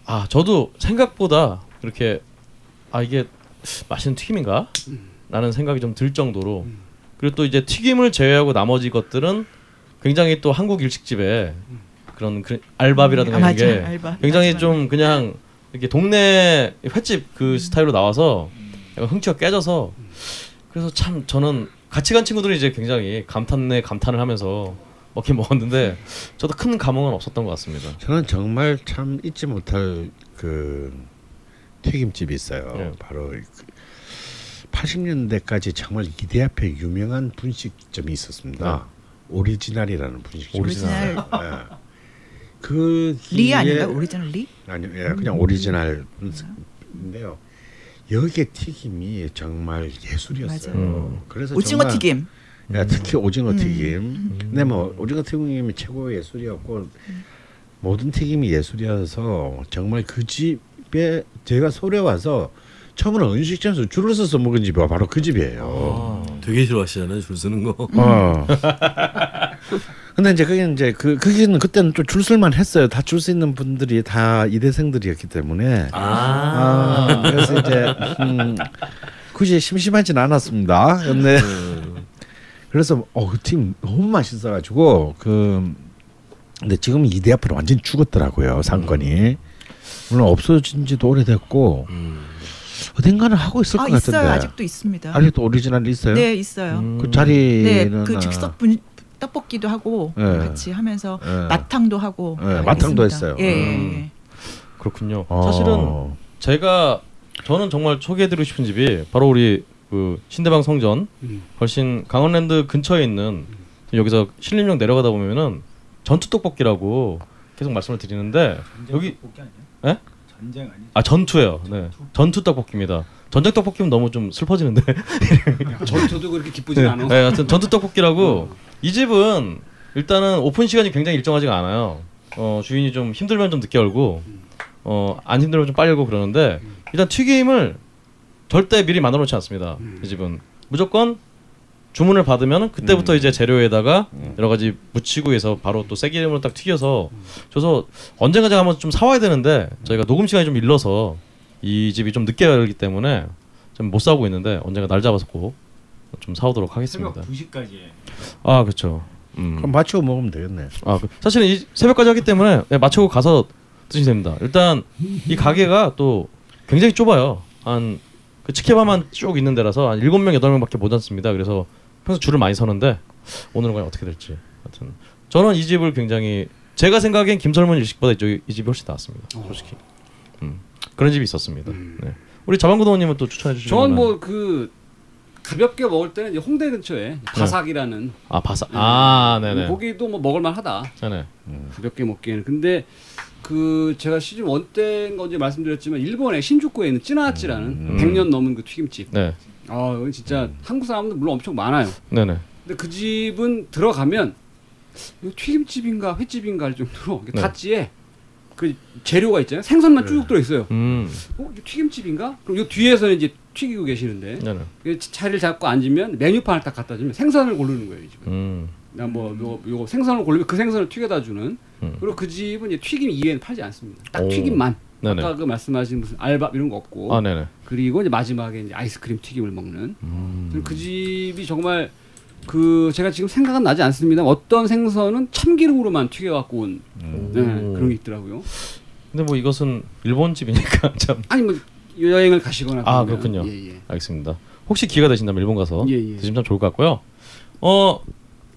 아 저도 생각보다 그렇게 아 이게 맛있는 튀김인가? 라는 생각이 좀 들 정도로 그리고 또 이제 튀김을 제외하고 나머지 것들은 굉장히 또 한국 일식집에 그런 그 알밥이라든가 아, 이런 게 알밥. 굉장히 맞아, 좀 그냥 이렇게 동네 횟집 그 스타일로 나와서 흥취가 깨져서 그래서 참 저는 같이 간 친구들이 이제 굉장히 감탄내 감탄을 하면서 먹긴 *laughs* 먹었는데 저도 큰 감흥은 없었던 것 같습니다. 저는 정말 참 잊지 못할 그 튀김집이 있어요. 예. 바로 그 80년대까지 정말 이대 앞에 유명한 분식점이 있었습니다. 오리지널이라는 분식점. 오리지널. 예. 그리 뒤에- 아닌가? 오리지널 리? 아니요, 예, 그냥 오리지널 분식인데요. 여기에 튀김이 정말 예술이었어요. 맞아요. 그래서 오징어 정말 튀김. 야, 특히 오징어 음. 튀김. 근데 뭐 오징어 튀김이 최고의 예술이었고 모든 튀김이 예술이어서 정말 그 집에 제가 서울에 와서 처음으로 음식점에서 줄을 서서 먹은 집이 바로 그 집이에요. 되게 싫어하시잖아요 줄 서는 거. 어. *laughs* 근데 이제 그게 이제 그 그게는 그때는 좀줄 쓸만 했어요. 다 줄 수 있는 분들이 다 이대생들이었기 때문에. 아. 아, 그래서 이제 음, 굳이 심심하진 않았습니다. 근데 그래서 어 그 튀김 너무 맛있어가지고 그 근데 지금 이대 앞으로 완전 히 죽었더라고요 상권이 물론 없어진지도 오래됐고 어딘가는 하고 있을 아것 같은데 있어요. 아직도 있습니다. 아직도 오리지널 있어요? 네 있어요. 음. 그 자리는 네, 그 아, 즉석 분 떡볶이도 하고 네. 같이 하면서 예. 마탕도 하고 네, 다 마탕도. 했어요. 예, 예, 음. 예. 그렇군요. 어. 사실은 제가 저는 정말 소개해드리고 싶은 집이 바로 우리 그 신대방 성전 음. 훨씬 강원랜드 근처에 있는 여기서 신림역 내려가다 보면은 전투 떡볶이라고 계속 말씀을 드리는데 여기 예? 전쟁 아니? 아 전투예요. 네. 전투 떡볶이입니다. 전쟁 떡볶이면 너무 좀 슬퍼지는데. *laughs* 전투도 그렇게 기쁘진 네, 않아. 네, 하여튼 전투 떡볶이라고 이 집은 일단은 오픈 시간이 굉장히 일정하지가 않아요. 어, 주인이 좀 힘들면 좀 늦게 열고 어, 안 힘들면 좀 빨리 열고 그러는데 일단 튀김을 절대 미리 만들어 놓지 않습니다. 이 집은 무조건 주문을 받으면 그때부터 이제 재료에다가 여러 가지 묻히고 해서 바로 또 새기름으로 딱 튀겨서 줘서 언젠가 제가 한번 좀 사와야 되는데 저희가 녹음 시간이 좀 일러서 이 집이 좀 늦게 열기 때문에 좀 못 사오고 있는데 언젠가 날 잡아서 꼭 좀 사오도록 하겠습니다. 2시까지. 아 그렇죠. 음. 그럼 맞추고 먹으면 되겠네. 아 그- 사실은 이 새벽까지 하기 때문에 네, 맞추고 가서 드시면 됩니다. 일단 이 가게가 또 굉장히 좁아요. 한 그 치케바만 쭉 있는 데라서 한 일곱 명 여덟 명밖에 못 앉습니다. 그래서 평소 줄을 많이 서는데 오늘은 과연 어떻게 될지. 하여튼 저는 이 집을 굉장히 제가 생각엔 김설문 일식보다 이쪽 이 집이 훨씬 낫습니다. 솔직히. 음. 그런 집이 있었습니다. 네. 우리 자방구도원님은 또 추천해 주시는 전 거는? 뭐그 가볍게 먹을 때는 홍대 근처에 바삭이라는 아 바사 아 네네 거기도 뭐 먹을만하다. 네네 가볍게 먹기에는 근데 그 제가 시즌 원 때인 건지 말씀드렸지만 일본의 신주쿠에 있는 찌나찌라는 음. 100년 넘은 그 튀김집. 네 아, 여기 진짜 한국 사람들 물론 엄청 많아요. 네네 근데 그 집은 들어가면 튀김집인가 횟집인가 할 정도로 네. 닷지에 그 재료가 있잖아요. 생선만 쭉 들어 있어요. 음 어, 튀김집인가? 그럼 요 뒤에서는 이제 튀기고 계시는데 네네 그 자리를 잡고 앉으면 메뉴판을 딱 갖다 주면 생선을 고르는 거예요, 이 집은. 음 나뭐 요거, 요거 생선을 고르면 그 생선을 튀겨다 주는. 음. 그리고 그 집은 이제 튀김 이외에는 팔지 않습니다. 딱 오. 튀김만. 네네. 아까 그 말씀하신 무슨 알밥 이런 거 없고. 아 그리고 이제 마지막에 이제 아이스크림 튀김을 먹는. 음. 그 집이 정말 그 제가 지금 생각은 나지 않습니다. 어떤 생선은 참기름으로만 튀겨 갖고 온 네, 그런 게 있더라고요. 근데 뭐 이것은 일본 집이니까 *laughs* 참 아니 뭐 여행을 가시거나 아, 그러면, 그렇군요. 예, 예. 알겠습니다. 혹시 기회가 되신다면 일본 가서 예, 예. 드시면 참 좋을 것 같고요. 어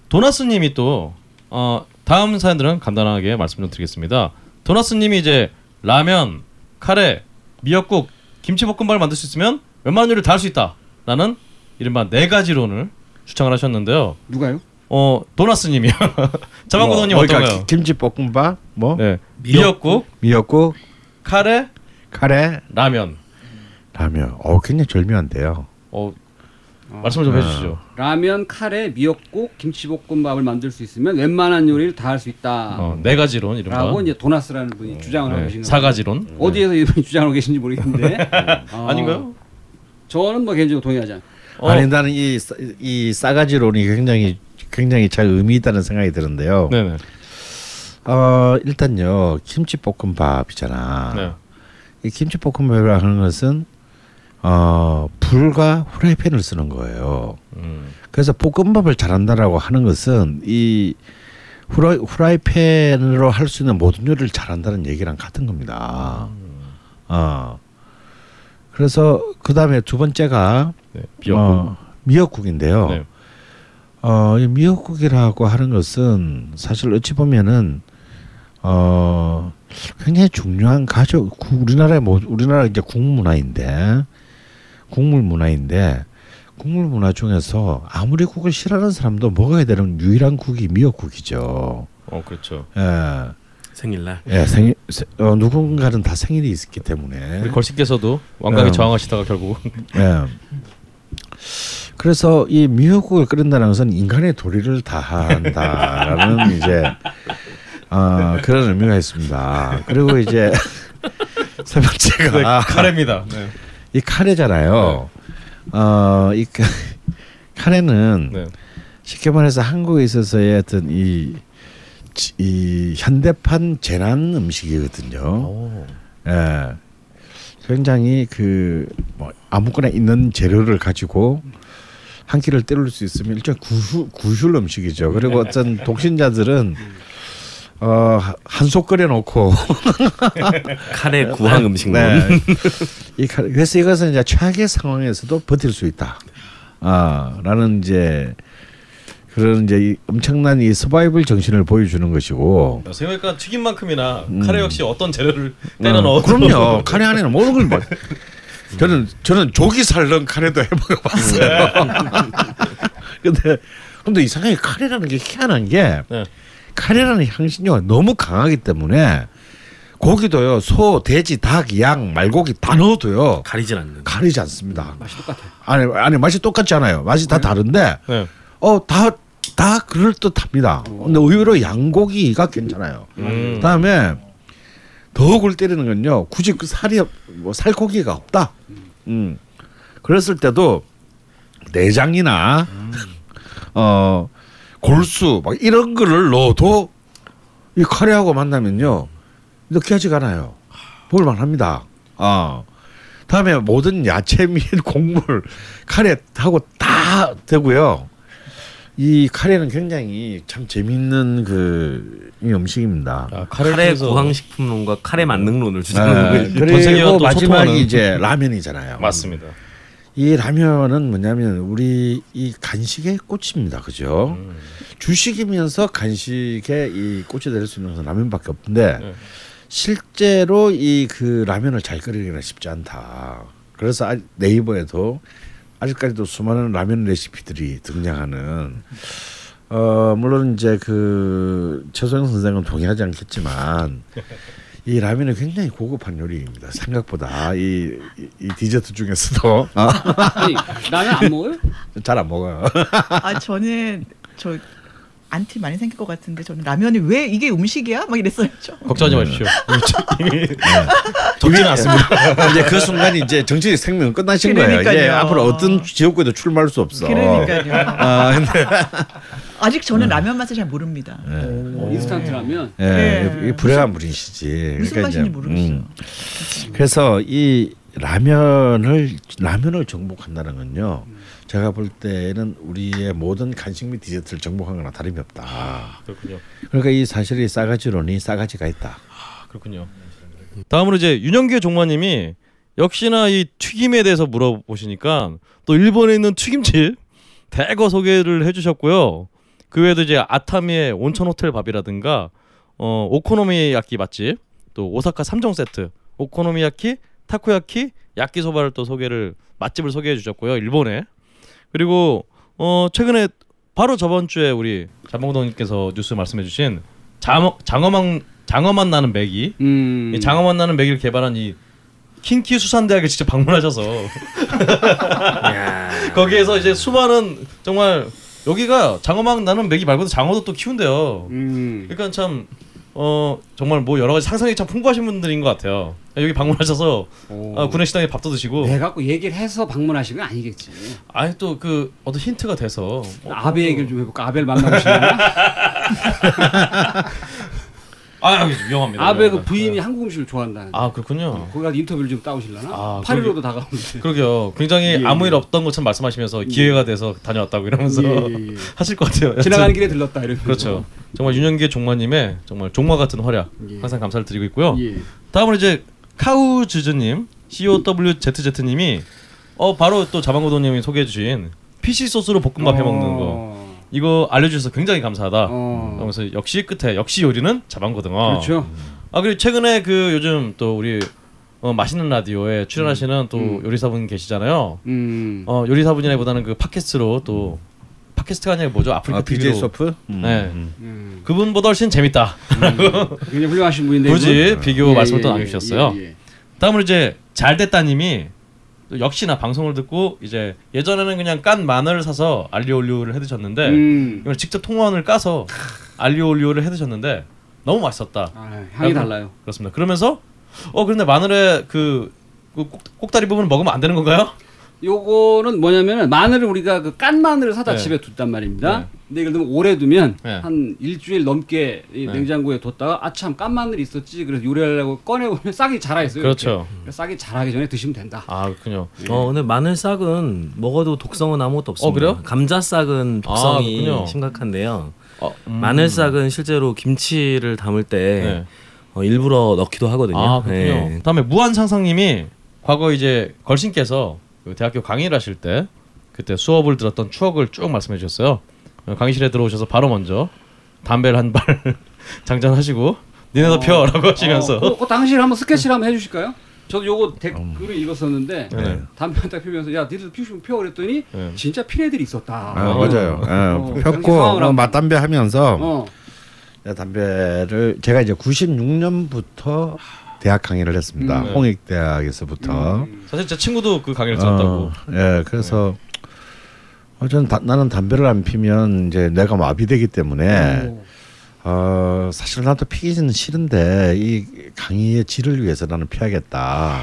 도나스님이 또 어, 다음 사연들은 간단하게 말씀 좀 드리겠습니다. 도나스님이 이제 라면, 카레, 미역국, 김치볶음밥을 만들 수 있으면 웬만한 요리를 다 할 수 있다라는 이른바 네 가지론을 주창을 하셨는데요. 누가요? 어 도나스님이요. *laughs* 자방구도님 뭐, 그러니까 어떤가요? 기- 김치볶음밥, 뭐 네 미역국, 미역국, 카레, 카레, 라면. 라면. 어 굉장히 절묘한데요. 어 아. 말씀을 좀 아. 해주시죠. 라면, 카레, 미역국, 김치볶음밥을 만들 수 있으면 웬만한 요리를 다 할 수 있다. 어, 네 가지론 이른바 라고 이제 도나스라는 분이 주장을 하고 네, 계시는 사 거예요. 가지론. 어디에서 이분이 주장하고 계신지 모르겠는데 *laughs* 어, 아닌가요? 저는 뭐 개인적으로 동의하지 않. 어, 아니 나는 이, 싸- 이 싸가지론이 굉장히 굉장히 잘 의미 있다는 생각이 드는데요. 네네. 어 일단요 김치볶음밥이잖아. 네. 이 김치볶음밥이라는 것은 어 불과 후라이팬을 쓰는 거예요. 음. 그래서 볶음밥을 잘한다라고 하는 것은 이 후라, 후라이팬으로 할 수 있는 모든 요리를 잘한다는 얘기랑 같은 겁니다. 어. 그래서 그 다음에 두 번째가 네, 미역국. 어, 미역국인데요. 네. 어, 이 미역국이라고 하는 것은 사실 어찌 보면은 어 굉장히 중요한 가족 구- 우리나라의 뭐 우리나라 이제 국문화인데 국물 문화인데 국물 문화 중에서 아무리 국을 싫어하는 사람도 먹어야 되는 유일한 국이 미역국이죠. 어 그렇죠. 예, 생일날. 예 생일 세- 어, 누군가는 다 생일이 있기 때문에 우리 걸씨께서도 왕강에 음. 저항하시다가 결국 예. 그래서 이 미역국을 끓인다는 것은 인간의 도리를 다한다라는 *laughs* 이제 어, 그런 의미가 있습니다. 그리고 이제 *laughs* 세 번째가 카레입니다. 네. 이 카레잖아요. 어, 이 카- 카레는 네. 쉽게 말해서 한국에 있어서의 어떤 이, 지- 이 현대판 재난 음식이거든요. 오. 예. 굉장히 그 뭐 아무거나 있는 재료를 가지고 한 끼를 때울 수 있으면 일종 구술 구술 음식이죠. 그리고 어떤 *laughs* 독신자들은 어 한솥 끓여 놓고 *laughs* 카레 구황 음식론. 네. 이 카- 그래서 이것은 이제 최악의 상황에서도 버틸 수 있다. 아라는 이제 그런 이제 이 엄청난 이 서바이벌 정신을 보여주는 것이고 생각보니까 튀김만큼이나 음. 카레 역시 어떤 재료를 때려 어, 넣어도 그럼요. *laughs* 카레 안에는 모든 걸 뭐. 저는 저는 조기살 넣은 카레도 해먹어봤어요. *laughs* 근데 근데 이상하게 카레라는 게 희한한 게 네. 카레라는 향신료가 너무 강하기 때문에 고기도요 소, 돼지, 닭, 양, 말고기 다 넣어도요 가리진 않는. 가리지 않습니다. 맛이 똑같아. 아니 아니 맛이 똑같지 않아요. 맛이 다 다른데 네. 어다 다 그럴 듯합니다. 근데 의외로 양고기가 괜찮아요. 음. 그다음에 더 골 때리는 건요. 굳이 그 살이 없- 뭐 살코기가 없다. 음. 그랬을 때도 내장이나 어 골수 막 이런 거를 넣어도 이 카레하고 만나면요 느끼하지가 않아요. 볼만합니다. 아 다음에 모든 야채 *laughs* 및 곡물 카레하고 다 되고요. 이 카레는 굉장히 참 재밌는 그이 음식입니다. 아, 카레 구황식품론과 카레 만능론을 주장하는 아, 거예요. 전 세계와 그리고 또 마지막이 소통하는- 이제 라면이잖아요. 맞습니다. 이 라면은 뭐냐면 우리 이 간식의 꽃입니다. 그죠? 음. 주식이면서 간식에 이 꽃이 될 수 있는 것은 라면밖에 없는데 네. 실제로 이 그 라면을 잘 끓이기는 쉽지 않다. 그래서 아- 네이버에도 아직까지도 수많은 라면 레시피들이 등장하는 어 물론 이제 그 최소영 선생은 동의하지 않겠지만 이 라면은 굉장히 고급한 요리입니다. 생각보다 이, 이, 이 디저트 중에서도 아니 라면 안 먹어요? 잘 안 먹어요. 아 저는 저 안티 많이 생길 것 같은데 저는 라면이 왜 이게 음식이야? 막 이랬어요. *laughs* *laughs* 저. 걱정하지 마십시오. 이미 네. *laughs* 정리 났습니다. 이제 그 순간 이제 정치 생명은 끝나신 거예요. 이제 그러니까요. 앞으로 어떤 지역구에도 출마할 수 없어. 그러니까요. 아 근데 아직 저는 라면 맛을 잘 모릅니다. 어, 인스턴트 라면. 예, 네. 이 불행한 분이시지. 무슨 그러니까 맛인지 모르겠어요. 음. 그래서 이 라면을 라면을 정복한다는 건요. 제가 볼 때는 우리의 모든 간식 및 디저트를 정복한 거나 다름이 없다. 그렇군요. 그러니까 이 사실이 싸가지론이 싸가지가 있다. 아, 그렇군요. 다음으로 이제 윤영규 종마님이 역시나 이 튀김에 대해서 물어보시니까 또 일본에 있는 튀김집 대거 소개를 해주셨고요. 그 외에도 이제 아타미의 온천 호텔 밥이라든가 어, 오코노미야끼 맛집 또 오사카 3종 세트 오코노미야끼 타코야끼 야끼소바를 또 소개를 맛집을 소개해 주셨고요. 일본에 그리고 어 최근에 바로 저번 주에 우리 자몽동님께서 뉴스 말씀해주신 장어 장어만 장어만 나는 맥이 음. 이 장어만 나는 맥이를 개발한 이 킹키 수산대학에 직접 방문하셔서 *laughs* *laughs* 거기에서 이제 수많은 정말 여기가 장어만 나는 맥이 말고도 장어도 또 키운대요. 음. 그러니까 참 어 정말 뭐 여러 가지 상상이 참 풍부하신 분들인 것 같아요. 여기 방문하셔서 오. 아, 구내식당에 밥도 드시고 내 갖고 얘기를 해서 방문하신 건 아니겠지. 아니 또 그 어떤 힌트가 돼서 어, 아베 얘기를 좀 해볼까? 아벨 만나보시나? *laughs* 아 위험합니다. 아베 그. 부인이 네. 한국 음식을 좋아한다는. 아 그렇군요. 거기 가서 인터뷰를 좀 따오실라나? 아, 파리로도 다가오는데. 그러게요. 굉장히 예, 아무 일 예. 없던 것처럼 말씀하시면서 기회가 돼서 다녀왔다고 이러면서 예, 예, 예. *laughs* 하실 것 같아요. 여튼. 지나가는 길에 들렀다 이러면서. 그렇죠. 정말 윤영기의 종마님의 정말 종마 같은 활약 예. 항상 감사를 드리고 있고요. 예. 다음으로 이제 카우즈즈님, COWZZ님이 어 바로 또 자방고도님이 소개해주신 PC 소스로 볶음밥 해먹는 거 어. 이거 알려주셔서 굉장히 감사하다. 어. 그러면서 역시 끝에 역시 요리는 자방고등어. 그렇죠. 아 그리고 최근에 그 요즘 또 우리 어, 맛있는 라디오에 출연하시는 또 음. 요리사분 계시잖아요. 음. 어 요리사분이라기보다는 그 팟캐스트로 또 팟캐스트가 아니라 뭐죠? 아프리카 아, BJ? 음, 네. 음. 음. 그분보다 훨씬 재밌다. 굉장히 훌륭하신 분인데. 굳이. 비교 예, 말씀을 또 예, 남겨주셨어요. 예, 예. 다음으로 이제 잘됐다님이 또 역시나 방송을 듣고 이제 예전에는 그냥 깐 마늘을 사서 알리오 올리오를 해 드셨는데 음. 이걸 직접 통원을 까서 알리오 올리오를 해 드셨는데 너무 맛있었다. 아, 향이 달라요. 그렇습니다. 그러면서 어 그런데 마늘의 그, 그 꼭, 꼭다리 부분을 먹으면 안 되는 건가요? 요거는 뭐냐면은 마늘을 우리가 그 깐 마늘을 사다 네. 집에 뒀단 말입니다. 네. 근데 예를 들면 오래 두면 네. 한 일주일 넘게 이 네. 냉장고에 뒀다가 아 참 깐 마늘이 있었지 그래서 요리하려고 꺼내 보면 *laughs* 싹이 자라 있어요. 그렇죠. 싹이 자라기 전에 드시면 된다. 아 그렇군요. 어 근데 마늘 싹은 먹어도 독성은 아무것도 없습니다. 어, 그래요? 감자 싹은 독성이 아. 심각한데요. 어, 음. 마늘 싹은 실제로 김치를 담을 때 네. 어, 일부러 넣기도 하거든요. 아 그렇군요. 네. 다음에 무한 상상님이 과거 이제 걸신께서 그 대학교 강의를 하실 때 그때 수업을 들었던 추억을 쭉 말씀해 주셨어요. 어, 강의실에 들어오셔서 바로 먼저 담배를 한 발 *laughs* 장전하시고 니네도 펴라고 하시면서 어, 그, 그 당시를 한번 스케치를 한번 해주실까요? 저도 요거 댓글을 읽었었는데 네네. 담배 한 딱 피우면서 야 니들 피우시면 펴 그랬더니 네. 진짜 핀 애들이 있었다. 아, 어. 맞아요. 어, 예, 당시 폈고 뭐 한번- 맛담배 하면서 어. 야, 담배를 제가 이제 96년부터 대학 강의를 했습니다. 음. 홍익대학에서부터. 음. 사실 제 친구도 그 강의를 들었다고. 어, 예, 그래서 어, 저는 다, 나는 담배를 안 피면 이제 내가 마비되기 때문에 오. 어, 사실 나도 피기는 싫은데 이 강의의 질을 위해서 나는 피하겠다.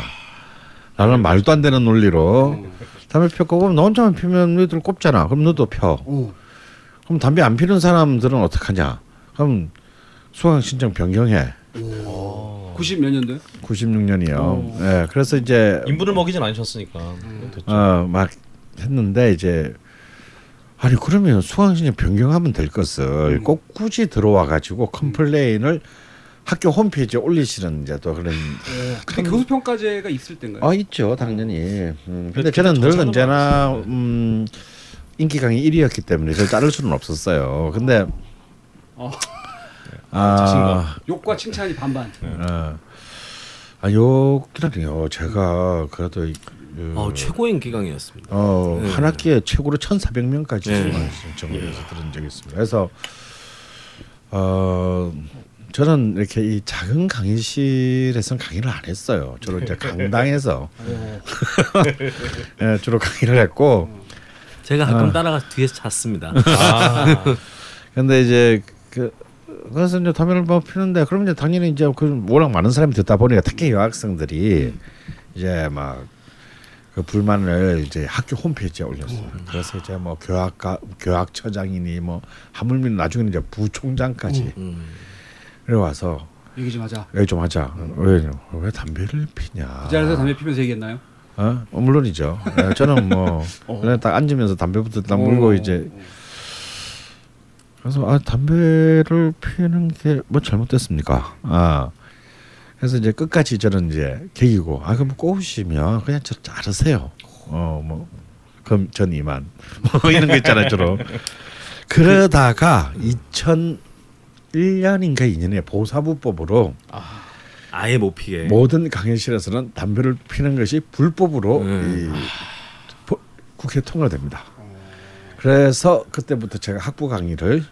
나는 말도 안 되는 논리로 담배 폈고 그럼 너 혼자만 피면 너희들 꼽잖아. 그럼 너도 펴. 오. 그럼 담배 안 피는 사람들은 어떡하냐? 그럼 수강 신청 변경해. 90몇 년도요? 96년이요. 오. 예, 그래서 이제 인부를 먹이진 않으셨으니까 됐죠. 어, 막 했는데 이제 아니 그러면 수강신청 변경하면 될 것을 꼭 굳이 들어와 가지고 컴플레인을 학교 홈페이지에 올리시는 이제 또 그런 그때 교수 평가제가 있을 때인가요? 아 있죠 당연히. 음, 근데 그때 저는 늘 언제나 음, 인기 강의 1위였기 때문에 저를 자를 수는 없었어요. 근데 어. 아, 자신감. 욕과 칭찬이 반반. 어, 아 욕이라니요. 제가 그래도 이- 그, 어, 최고 인 기 강의였습니다. 어, 네. 한 학기에 최고로 1,400명까지 네. 수강 신청을 해서 들은 적이 있습니다. 그래서 어 저는 이렇게 이 작은 강의실에서는 강의를 안 했어요. 주로 이제 강당에서 *laughs* 예, 주로 강의를 했고 제가 가끔 아. 따라가 뒤에서 잤습니다. 아, 근데 이제 그 그래서 이제 담배를 뭐 피는데 그러면 이제 당연히 이제 그 워낙 많은 사람이 듣다 보니까 특히 여학생들이 이제 막 그 불만을 이제 학교 홈페이지에 올렸어요. 그래서 이제 뭐 교학과 교학처장이니 뭐 하물며 나중에는 이제 부총장까지 음. 그래 와서 얘기 좀 하자. 여기 좀 하자. 왜, 왜 담배를 피냐? 그 자리에서 담배 피면서 얘기했나요? 어? 어, 물론이죠. 예, 저는 뭐 *laughs* 그냥 딱 앉으면서 담배부터 딱 물고 어. 이제 그래서 아 담배를 피우는 게 뭐 잘못됐습니까? 아 그래서 이제 끝까지 저는 이제 개기고 아 그럼 꼬우시면 그냥 저 자르세요. 어뭐 그럼 전 이만 *laughs* 뭐 이런 거 있잖아요 주로. 그러다가 2001년인가 2년에 보사부법으로 아예 못 피게. 모든 강의실에서는 담배를 피는 것이 불법으로 음. 이 보- 국회에 통과됩니다. 그래서 그때부터 제가 학부 강의를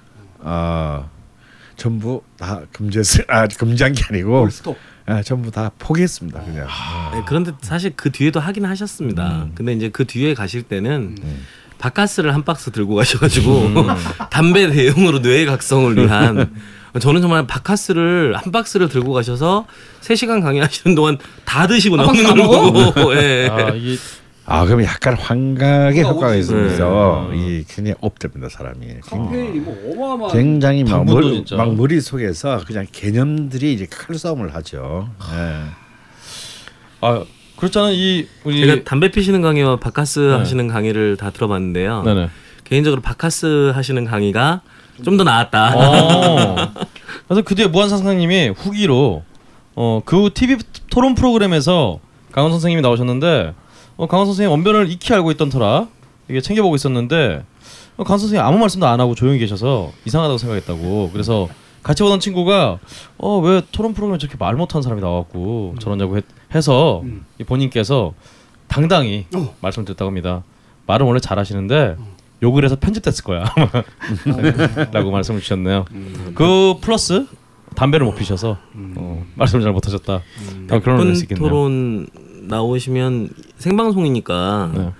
어, 전부 다 금지했어요. 아, 금지한 게 아니고 올 스톱. 아, 전부 다 포기했습니다. 그냥. 네, 그런데 사실 그 뒤에도 하긴 하셨습니다. 근데 이제 그 뒤에 가실 때는 바카스를 한 박스 들고 가셔가지고 *laughs* 담배 대용으로 뇌각성을 위한 저는 정말 바카스를 한 박스를 들고 가셔서 3 시간 강의하시는 동안 다 드시고 한 나오는 박스 걸다 먹어? 보고 *laughs* 예. 아 이게 아 그럼 약간 환각의 뭔가 효과가. 있으면서 네. 이 굉장히 업됩니다 사람이. 카페인이 뭐 어마어마한 굉장히 막, 머리. 막 머릿 속에서 그냥 개념들이 이제 칼싸움을 하죠. 예. 아 그렇잖아요. 이 우리 제가 담배 피시는 강의와 바카스 네. 하시는 강의를 다 들어봤는데요. 네네. 개인적으로 바카스 하시는 강의가 좀 더 나았다. 어. *laughs* 그래서 그 뒤에 무한 상상님이 후기로 어그 TV 토론 프로그램에서 강원 선생님이 나오셨는데 어, 강원 선생님 언변을 익히 알고 있던 터라 이게 챙겨보고 있었는데 어, 강원 선생님 아무 말씀도 안 하고 조용히 계셔서 이상하다고 생각했다고 그래서 같이 보던 친구가 어 왜 토론 프로그램에 저렇게 말 못하는 사람이 나왔고 저러냐고 했- 해서 음. 이 본인께서 당당히 어. 말씀을 드렸다고 합니다. 말은 원래 잘하시는데 욕을 해서 편집됐을 거야. *laughs* 라고 말씀을 주셨네요. 그 플러스 담배를 못 피셔서 어, 말씀을 잘 못하셨다. 아, 그런 분수 있겠네요. 토론 나오시면 생방송이니까 네.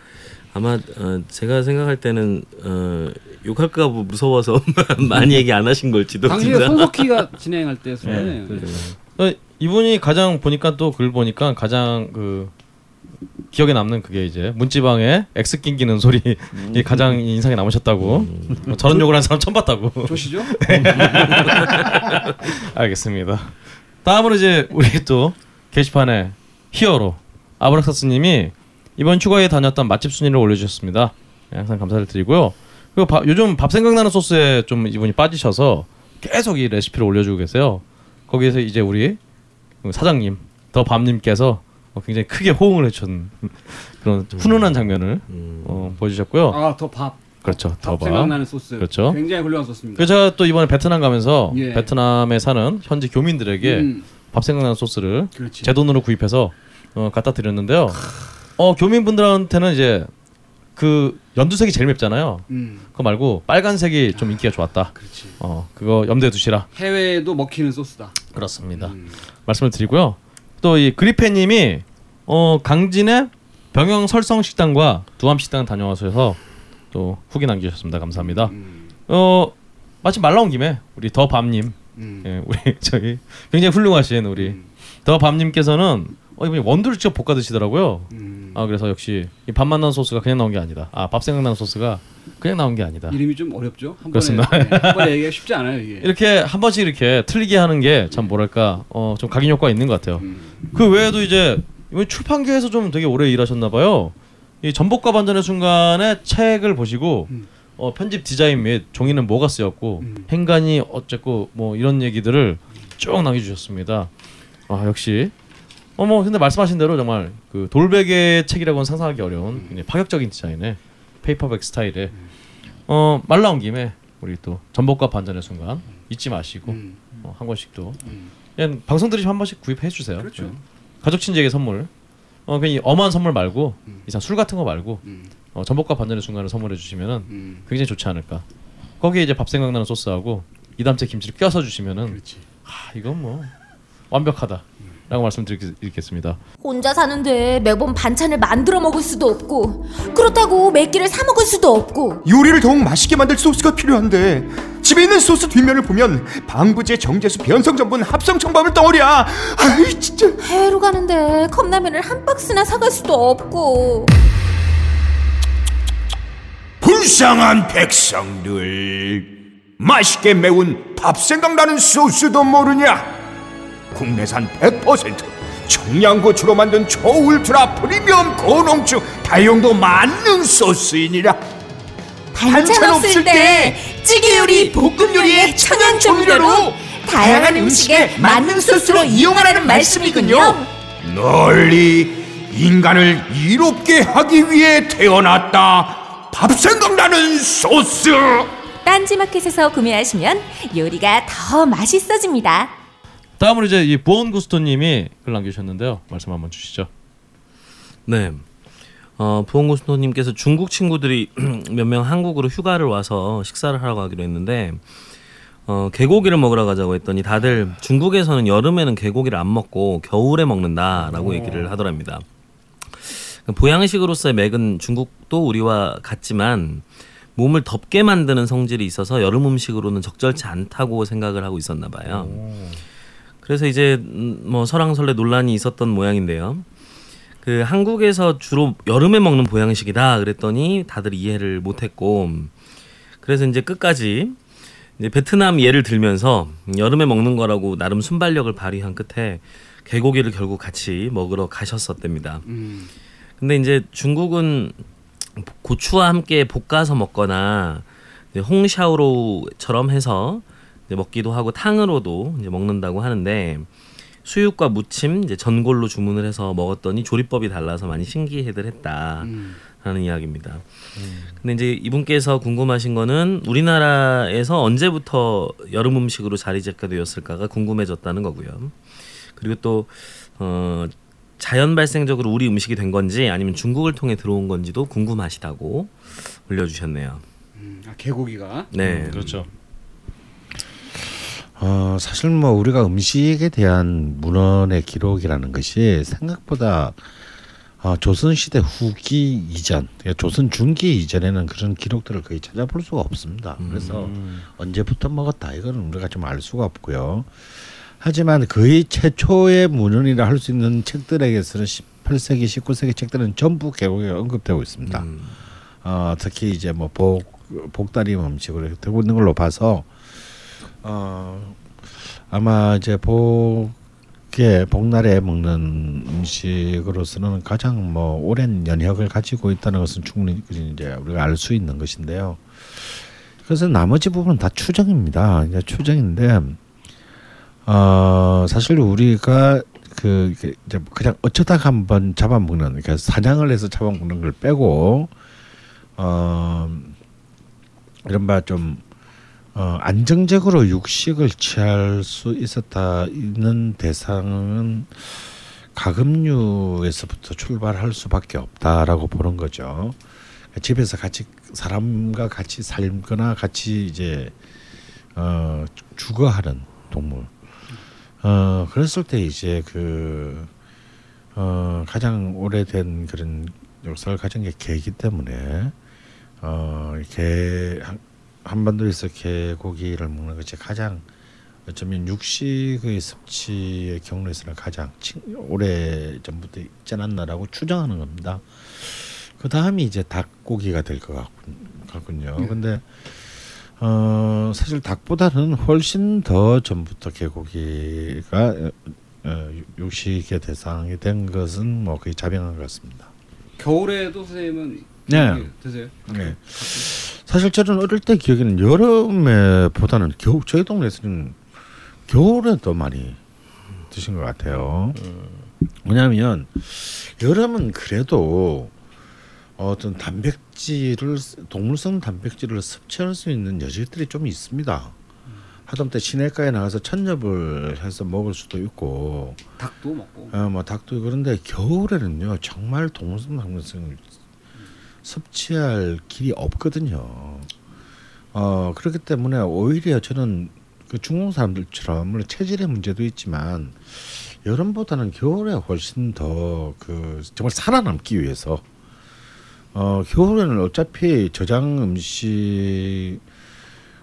아마 어, 제가 생각할 때는 어, 욕할까 봐 무서워서 *laughs* 많이 얘기 안 하신 걸지도 당시에. 손석희가 *laughs* 진행할 때 소리네요. 어, 이분이 가장 보니까 또 글 보니까 가장 그 기억에 남는 그게 이제 문지방에 X 낑기는 소리 이 가장 인상에 남으셨다고 뭐 저런 욕을 한 사람 처음 봤다고 조시죠? *laughs* 알겠습니다. 다음으로 이제 우리 또 게시판에 히어로 아브락사스님이 이번 휴가에 다녔던 맛집 순위를 올려주셨습니다. 네, 항상 감사를 드리고요. 그리고 바- 요즘 밥 생각나는 소스에 좀 이분이 빠지셔서 계속 이 레시피를 올려주고 계세요. 거기에서 이제 우리 사장님 더 밤님께서 어, 굉장히 크게 호응을 해준 *laughs* 그런 훈훈한 장면을 음. 어, 보여주셨고요. 아더 밥. 그렇죠, 밥더 밥. 생각나는 소스. 그렇죠. 굉장히 훌륭한 소스입니다. 그래서 제가 또 이번에 베트남 가면서 예. 베트남에 사는 현지 교민들에게 음, 밥 생각나는 소스를 그렇지. 제 돈으로 구입해서 어, 갖다 드렸는데요. 어 교민분들한테는 이제 그 연두색이 제일 맵잖아요. 음, 그거 말고 빨간색이 좀 인기가 좋았다. 그렇지. 어 그거 염두에 두시라. 해외에도 먹히는 소스다. 그렇습니다. 음. 말씀을 드리고요. 또 이 그리페님이 어 강진의 병영 설성 식당과 두암 식당 다녀와셔서 또 후기 남기셨습니다. 감사합니다. 음, 어 마침 말 나온 김에 우리 더 밤님, 음. 예, 우리 *laughs* 저희 굉장히 훌륭하신 우리 음, 더 밤님께서는 어 이분이 원두를 직접 볶아 드시더라고요. 음. 아 그래서 역시 이밥 만난 소스가 그냥 나온 게 아니다. 아밥 생각나는 소스가 그냥 나온 게 아니다. 이름이 좀 어렵죠? 한 그렇습니다. 번에, 네, 한 번에 *laughs* 얘기가 쉽지 않아요 이게. 이렇게 한 번씩 이렇게 틀리게 하는 게 참 뭐랄까 어 좀 각인 효과가 있는 것 같아요. 음. 그 외에도 이제 이번 출판계에서 좀 되게 오래 일하셨나 봐요. 이 전복과 반전의 순간에 책을 보시고 음. 어, 편집 디자인 및 종이는 뭐가 쓰였고 음. 행간이 어쨌고 뭐 이런 얘기들을 쭉 남겨주셨습니다. 아 역시 어뭐 근데 말씀하신 대로 정말 그 돌베개 책이라고는 상상하기 어려운 굉장히 파격적인 디자인의 페이퍼백 스타일의 어 말 나온 김에 우리 또 전복과 반전의 순간 잊지 마시고 음. 어, 한 권씩 또 음. 그냥 방송 들으시면 한 번씩 구입해 주세요. 그렇죠. 네. 가족 친지에게 선물. 어 그냥 이 엄한 선물 말고 음. 이상 술 같은 거 말고 음. 어, 전복과 반전의 순간을 선물해 주시면은 음. 굉장히 좋지 않을까. 거기에 이제 밥 생각나는 소스하고 이담채 김치를 껴서 주시면은 그렇지. 아 이건 뭐 완벽하다 라고 말씀드리겠습니다. 혼자 사는데 매번 반찬을 만들어 먹을 수도 없고 그렇다고 몇 끼를 사 먹을 수도 없고. 요리를 더욱 맛있게 만들 소스가 필요한데 집에 있는 소스 뒷면을 보면 방부제 정제수 변성 전분 합성 청밥을 덩어리야. 아이 진짜. 해외로 가는데 컵라면을 한 박스나 사갈 수도 없고. 불쌍한 백성들 맛있게 매운 밥 생각나는 소스도 모르냐 국내산 100% 청양고추로 만든 초울트라 프리미엄 고농축 다용도 만능 소스이니라 반찬 없을 때 찌개 요리, 볶음 요리에 천연 조미료로 다양한 음식에 만능 소스로 이용하라는 말씀이군요. 널리 인간을 이롭게 하기 위해 태어났다 밥 생각나는 소스 딴지마켓에서 구매하시면 요리가 더 맛있어집니다. 다음으로 이제 이 부원 구스토님이 글 남겨주셨는데요. 말씀 한번 주시죠. 네. 어, 부원고스토님께서 중국 친구들이 *clears throat* 몇 명 한국으로 휴가를 와서 식사를 하러 가기로 했는데 어, 개고기를 먹으러 가자고 했더니 다들 중국에서는 여름에는 개고기를 안 먹고 겨울에 먹는다라고 얘기를 하더랍니다. 보양식으로서의 맥은 중국도 우리와 같지만 몸을 덥게 만드는 성질이 있어서 여름 음식으로는 적절치 않다고 생각을 하고 있었나 봐요. 그래서 이제 음, 뭐 설왕설래 논란이 있었던 모양인데요. 그 한국에서 주로 여름에 먹는 보양식이다 그랬더니 다들 이해를 못했고 그래서 이제 끝까지 이제 베트남 예를 들면서 여름에 먹는 거라고 나름 순발력을 발휘한 끝에 개고기를 결국 같이 먹으러 가셨었답니다. 음. 근데 이제 중국은 고추와 함께 볶아서 먹거나 홍샤오로처럼 해서 먹기도 하고 탕으로도 이제 먹는다고 하는데 수육과 무침 이제 전골로 주문을 해서 먹었더니 조리법이 달라서 많이 신기해들 했다라는 음. 이야기입니다. 근데 이제 이분께서 궁금하신 거는 우리나라에서 언제부터 여름 음식으로 자리 잡게 되었을까가 궁금해졌다는 거고요. 그리고 또 어, 자연 발생적으로 우리 음식이 된 건지 아니면 중국을 통해 들어온 건지도 궁금하시다고 올려주셨네요. 음, 아, 개고기가 네, 그렇죠. 어, 사실 뭐 우리가 음식에 대한 문헌의 기록이라는 것이 생각보다 어, 조선 시대 후기 이전, 그러니까 조선 중기 이전에는 그런 기록들을 거의 찾아볼 수가 없습니다. 그래서 언제부터 먹었다 이거는 우리가 좀 알 수가 없고요. 하지만 거의 최초의 문헌이라 할 수 있는 책들에게서는 18세기, 19세기 책들은 전부 개고기가 언급되고 있습니다. 음. 어, 특히 이제 뭐 복, 복다리 음식으로 되고 있는 걸로 봐서 어, 아마 이제 복에 복날에 먹는 음식으로서는 가장 뭐 오랜 연혁을 가지고 있다는 것은 충분히 이제 우리가 알 수 있는 것인데요. 그래서 나머지 부분은 다 추정입니다. 이제 추정인데 어, 사실 우리가 그 이제 그냥 어쩌다 가 한번 잡아먹는 그러니까 사냥을 해서 잡아먹는 걸 빼고 어 이른바 좀 어, 안정적으로 육식을 취할 수 있었다 있는 대상은 가금류에서부터 출발할 수밖에 없다라고 보는 거죠. 집에서 같이 사람과 같이 살거나 같이 이제 어, 주거하는 동물. 어, 그랬을 때 이제 그 어, 가장 오래된 그런 역사를 가진 게 개이기 때문에 어, 개 한- 한반도에서 개고기를 먹는 것이 가장 어쩌면 육식의 섭취의 경로에서는 가장 친- 오래 전부터 있지 않았나라고 추정하는 겁니다. 그 다음이 이제 닭고기가 될 것 같군요. 근데 어, 사실 닭보다는 훨씬 더 전부터 개고기가 어, 어, 육식의 대상이 된 것은 뭐 거의 자명한 것 같습니다. 겨울에도 선생님은 네. 개고기 드세요? 네. 사실 저는 어릴 때 기억에는 여름에 보다는 겨울 저희 동네에서는 겨울에 더 많이 드신 것 같아요. 왜냐하면 여름은 그래도 어떤 단백질을 동물성 단백질을 섭취할 수 있는 여지들이 좀 있습니다. 하다못해 시내가에 나가서 천엽을 해서 먹을 수도 있고 닭도 먹고 어, 뭐 닭도 그런데 겨울에는요 정말 동물성 단백질을 섭취할 길이 없거든요. 어 그렇기 때문에 오히려 저는 그 중국 사람들처럼 물론 체질의 문제도 있지만 여름보다는 겨울에 훨씬 더 그 정말 살아남기 위해서 어 겨울에는 어차피 저장 음식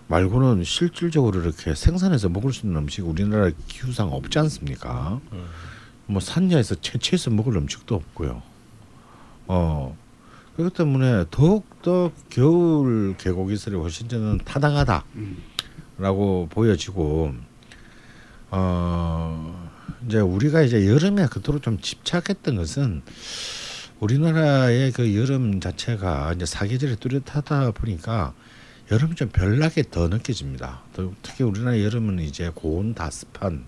말고는 실질적으로 이렇게 생산해서 먹을 수 있는 음식 우리나라 기후상 없지 않습니까? 뭐 산야에서 채취해서 먹을 음식도 없고요. 어 그렇기 때문에 더욱 더 겨울 계곡 이슬이 훨씬 저는 타당하다라고 보여지고 어 이제 우리가 이제 여름에 그토록 좀 집착했던 것은 우리나라의 그 여름 자체가 이제 사계절이 뚜렷하다 보니까 여름이 좀 별나게 더 느껴집니다. 더- 특히 우리나라 여름은 이제 고온 다습한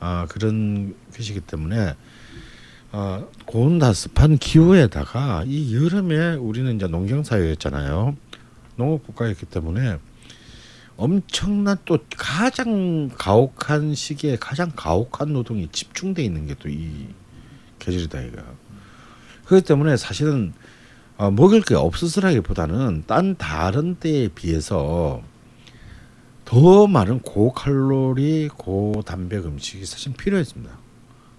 아, 그런 것이기 때문에 아, 고온 다습한 기후에다가 이 여름에 우리는 이제 농경 사회였잖아요. 농업 국가였기 때문에 엄청난 또 가장 가혹한 시기에 가장 가혹한 노동이 집중돼 있는 게 또 이 계절이다 이가. 그렇기 때문에 사실은 어, 먹을 게 없으스라기보다는 딴 다른 때에 비해서 더 많은 고칼로리 고단백 음식이 사실 필요했습니다.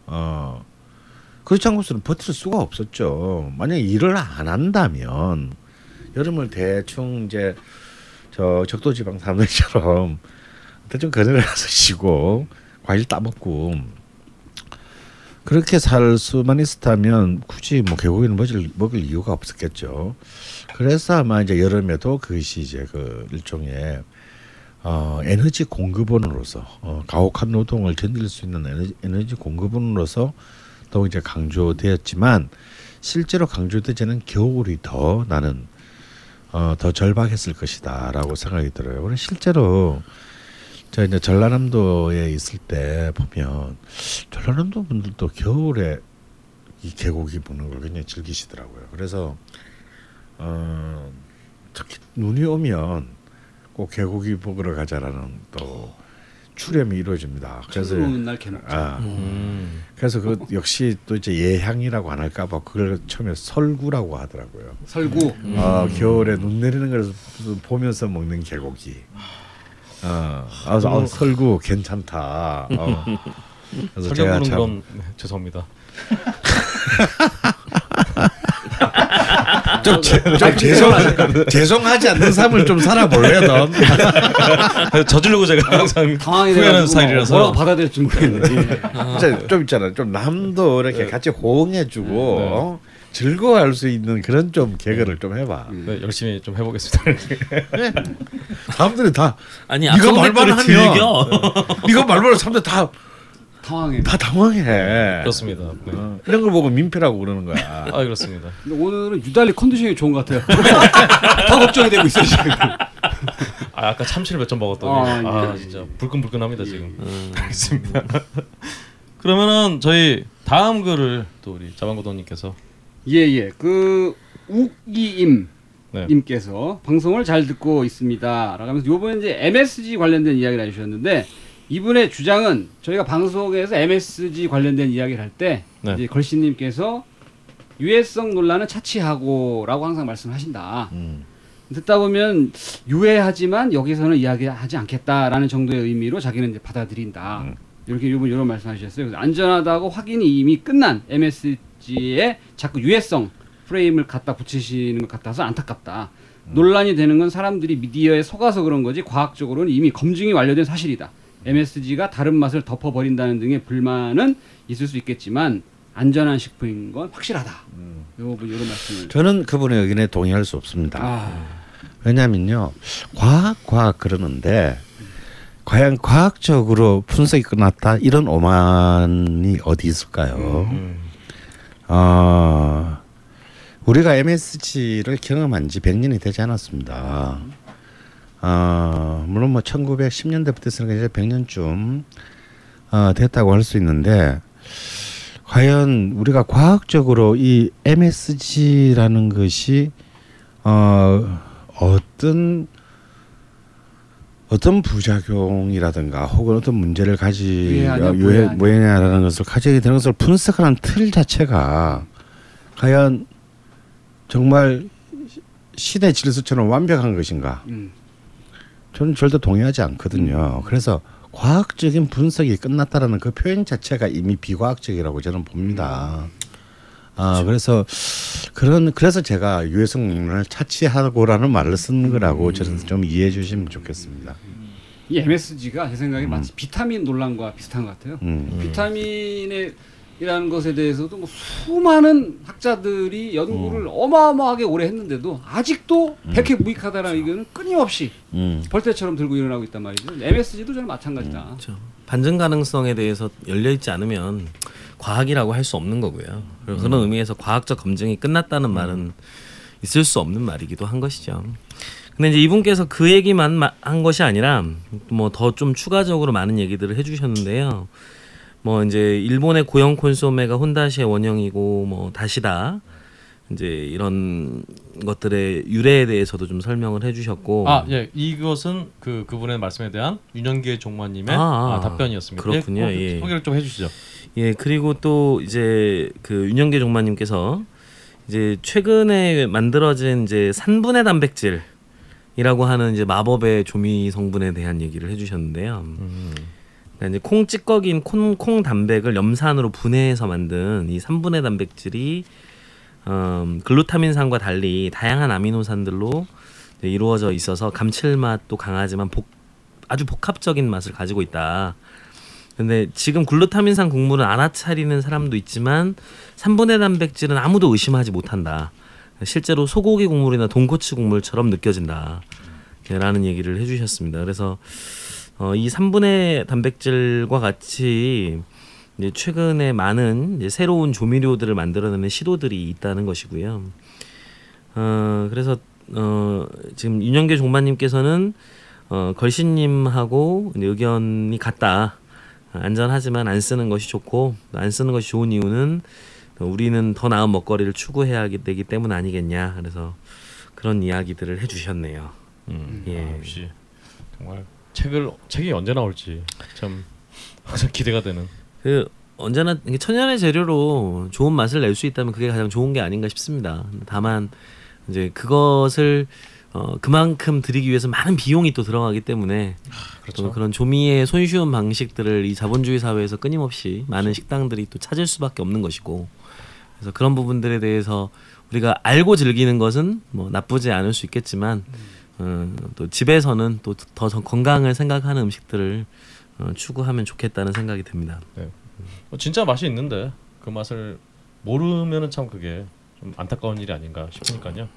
어 그렇지 않고서는 버틸 수가 없었죠. 만약에 일을 안 한다면 여름을 대충 이제 저 적도지방 사람들처럼 대충 그늘에 가서 쉬고 과일 따먹고 그렇게 살 수만 있었다면 굳이 뭐 개고기를 먹을, 먹을 이유가 없었겠죠. 그래서 아마 이제 여름에도 그것이 이제 그 일종의 어, 에너지 공급원으로서 어, 가혹한 노동을 견딜 수 있는 에너지, 에너지 공급원으로서 더욱 이제 강조되었지만 실제로 강조되지는 겨울이 더 나는 어, 더 절박했을 것이다라고 생각이 들어요. 그래서 실제로 저 이제 전라남도에 있을 때 보면 전라남도 분들도 겨울에 이 계곡이 보는 걸 굉장히 즐기시더라고요. 그래서 어, 특히 눈이 오면 꼭 계곡이 보러 가자라는 또 출em이 이루어집니다. 그래서 날. 아, 음. 그래서 그 역시 또 이제 예향이라고 안 할까봐 그걸 처음에 설구라고 하더라고요. 설구. 어, 겨울에 눈 내리는 걸 보면서 먹는 개고기. 어, 아, 아, 설구 괜찮다. 어. 그래서 제가 참건 네, 죄송합니다. *laughs* 좀, 제, 좀 죄송 죄송하지 않는 삶을 좀 살아볼래요, 넌. *laughs* 저주려고 제가 항상 당황이 후회하는 돼가지고 스타일이라서 뭐라고 받아들일지 모르겠네. 예. 진짜 좀 있잖아. 좀 남도 이렇게 같이 호응해주고 어? 즐거워할 수 있는 그런 좀 개그를 좀 해봐. 네, 열심히 좀 해보겠습니다. 사람들이 다 아니 앞선 말만 하면 즐겨. 네가 말만 하면 사람들 다다 당황해. 당황해. 그렇습니다. 네. 어, 이런 걸 보고 민폐라고 그러는 거야. *laughs* 아 그렇습니다. 근데 오늘은 유달리 컨디션이 좋은 것 같아요. *laughs* 더 걱정이 되고 있어요 지금. *laughs* 아 아까 참치를 몇 점 먹었더니 아, 아, 예. 진짜 불끈불끈합니다 지금. 알겠습니다. 그러면은 저희 다음 글을 또 우리 자방고도님께서 예예. 그 우기임 네. 님께서 방송을 잘 듣고 있습니다. 라고 하면서 요번에 이제 MSG 관련된 이야기를 해주셨는데 이분의 주장은 저희가 방송에서 MSG 관련된 이야기를 할때 네. 이제 걸신님께서 유해성 논란은 차치하고라고 항상 말씀하신다. 음. 듣다 보면 유해하지만 여기서는 이야기하지 않겠다라는 정도의 의미로 자기는 이제 받아들인다. 음. 이렇게 이분 이런 말씀하셨어요. 그래서 안전하다고 확인이 이미 끝난 MSG에 자꾸 유해성 프레임을 갖다 붙이시는 것 같아서 안타깝다. 음. 논란이 되는 건 사람들이 미디어에 속아서 그런 거지 과학적으로는 이미 검증이 완료된 사실이다. MSG가 다른 맛을 덮어버린다는 등의 불만은 있을 수 있겠지만 안전한 식품인 건 확실하다. 음. 요분 이런 말씀을. 저는 그분의 의견에 동의할 수 없습니다. 아, 왜냐면요 과학 과학 그러는데 과연 과학적으로 분석이 끝났다 이런 오만이 어디 있을까요? 음. 어, 우리가 MSG를 경험한 지 100년이 되지 않았습니다. 어, 물론 뭐 1910년대부터 했으니까 이제 100년쯤 어, 됐다고 할 수 있는데 과연 우리가 과학적으로 이 MSG라는 것이 어, 어떤 어떤 부작용이라든가 혹은 어떤 문제를 가지 유해하냐, 어, 유해 무해하냐. 무해냐라는 것을 가지게 되는 것을 분석하는 틀 자체가 과연 정말 신의 질서처럼 완벽한 것인가? 음. 저는 절대 동의하지 않거든요. 그래서 과학적인 분석이 끝났다라는 그 표현 자체가 이미 비과학적이라고 저는 봅니다. 아 그래서 그런 그래서 제가 유해성 논란을 차치하고라는 말을 쓴 거라고 저는 좀 이해해 주시면 좋겠습니다. 이 MSG가 제 생각에 마치 비타민 논란과 비슷한 것 같아요. 음. 비타민의 이라는 것에 대해서도 뭐 수많은 학자들이 연구를 어마어마하게 오래 했는데도 아직도 백해 무익하다라는 의견은 끊임없이 음. 벌떼처럼 들고 일어나고 있단 말이죠. MSG도 저는 마찬가지다. 그렇죠. 반증 가능성에 대해서 열려 있지 않으면 과학이라고 할 수 없는 거고요. 그런 의미에서 과학적 검증이 끝났다는 말은 있을 수 없는 말이기도 한 것이죠. 근데 이제 이분께서 그 얘기만 마- 한 것이 아니라 뭐 더 좀 추가적으로 많은 얘기들을 해주셨는데요. 뭐 이제 일본의 고형 콘소메가 혼다시의 원형이고 뭐 다시다 이제 이런 것들의 유래에 대해서도 좀 설명을 해주셨고 아, 예. 이것은 그 그분의 말씀에 대한 윤영계 종마님의 아, 아, 아. 답변이었습니다. 그렇군요. 예, 예. 소개를 좀 해주시죠. 예, 그리고 또 이제 그 윤영계 종마님께서 이제 최근에 만들어진 이제 산분해 단백질 이라고 하는 이제 마법의 조미 성분에 대한 얘기를 해주셨는데요. 그러니까 이제 콩 찌꺼기인 콩, 콩 단백을 염산으로 분해해서 만든 이 산분해 단백질이 음, 글루타민산과 달리 다양한 아미노산들로 이루어져 있어서 감칠맛도 강하지만 복, 아주 복합적인 맛을 가지고 있다. 근데 지금 글루타민산 국물은 알아차리는 사람도 있지만 3분의 단백질은 아무도 의심하지 못한다. 실제로 소고기 국물이나 돈코츠 국물처럼 느껴진다. 라는 얘기를 해주셨습니다. 그래서 어, 이 3분의 단백질과 같이 이제 최근에 많은 이제 새로운 조미료들을 만들어내는 시도들이 있다는 것이고요. 어, 그래서 어, 지금 윤영계 종반님께서는 어, 걸신님하고 의견이 같다. 안전하지만 안 쓰는 것이 좋고 안 쓰는 것이 좋은 이유는 우리는 더 나은 먹거리를 추구해야 되기 때문 아니겠냐. 그래서 그런 이야기들을 해주셨네요. 음, 예. 아, 역시 정말 책을 책이 언제 나올지 참 항상 기대가 되는. 그 언제나 천연의 재료로 좋은 맛을 낼 수 있다면 그게 가장 좋은 게 아닌가 싶습니다. 다만 이제 그것을 어, 그만큼 드리기 위해서 많은 비용이 또 들어가기 때문에 그렇죠. 또 그런 조미의 손쉬운 방식들을 이 자본주의 사회에서 끊임없이 많은 식당들이 또 찾을 수밖에 없는 것이고 그래서 그런 부분들에 대해서 우리가 알고 즐기는 것은 뭐 나쁘지 않을 수 있겠지만 어, 또 집에서는 또 더 건강을 생각하는 음식들을 어, 추구하면 좋겠다는 생각이 듭니다. 어, 진짜 맛이 있는데 그 맛을 모르면은 참 그게 좀 안타까운 일이 아닌가 싶으니까요.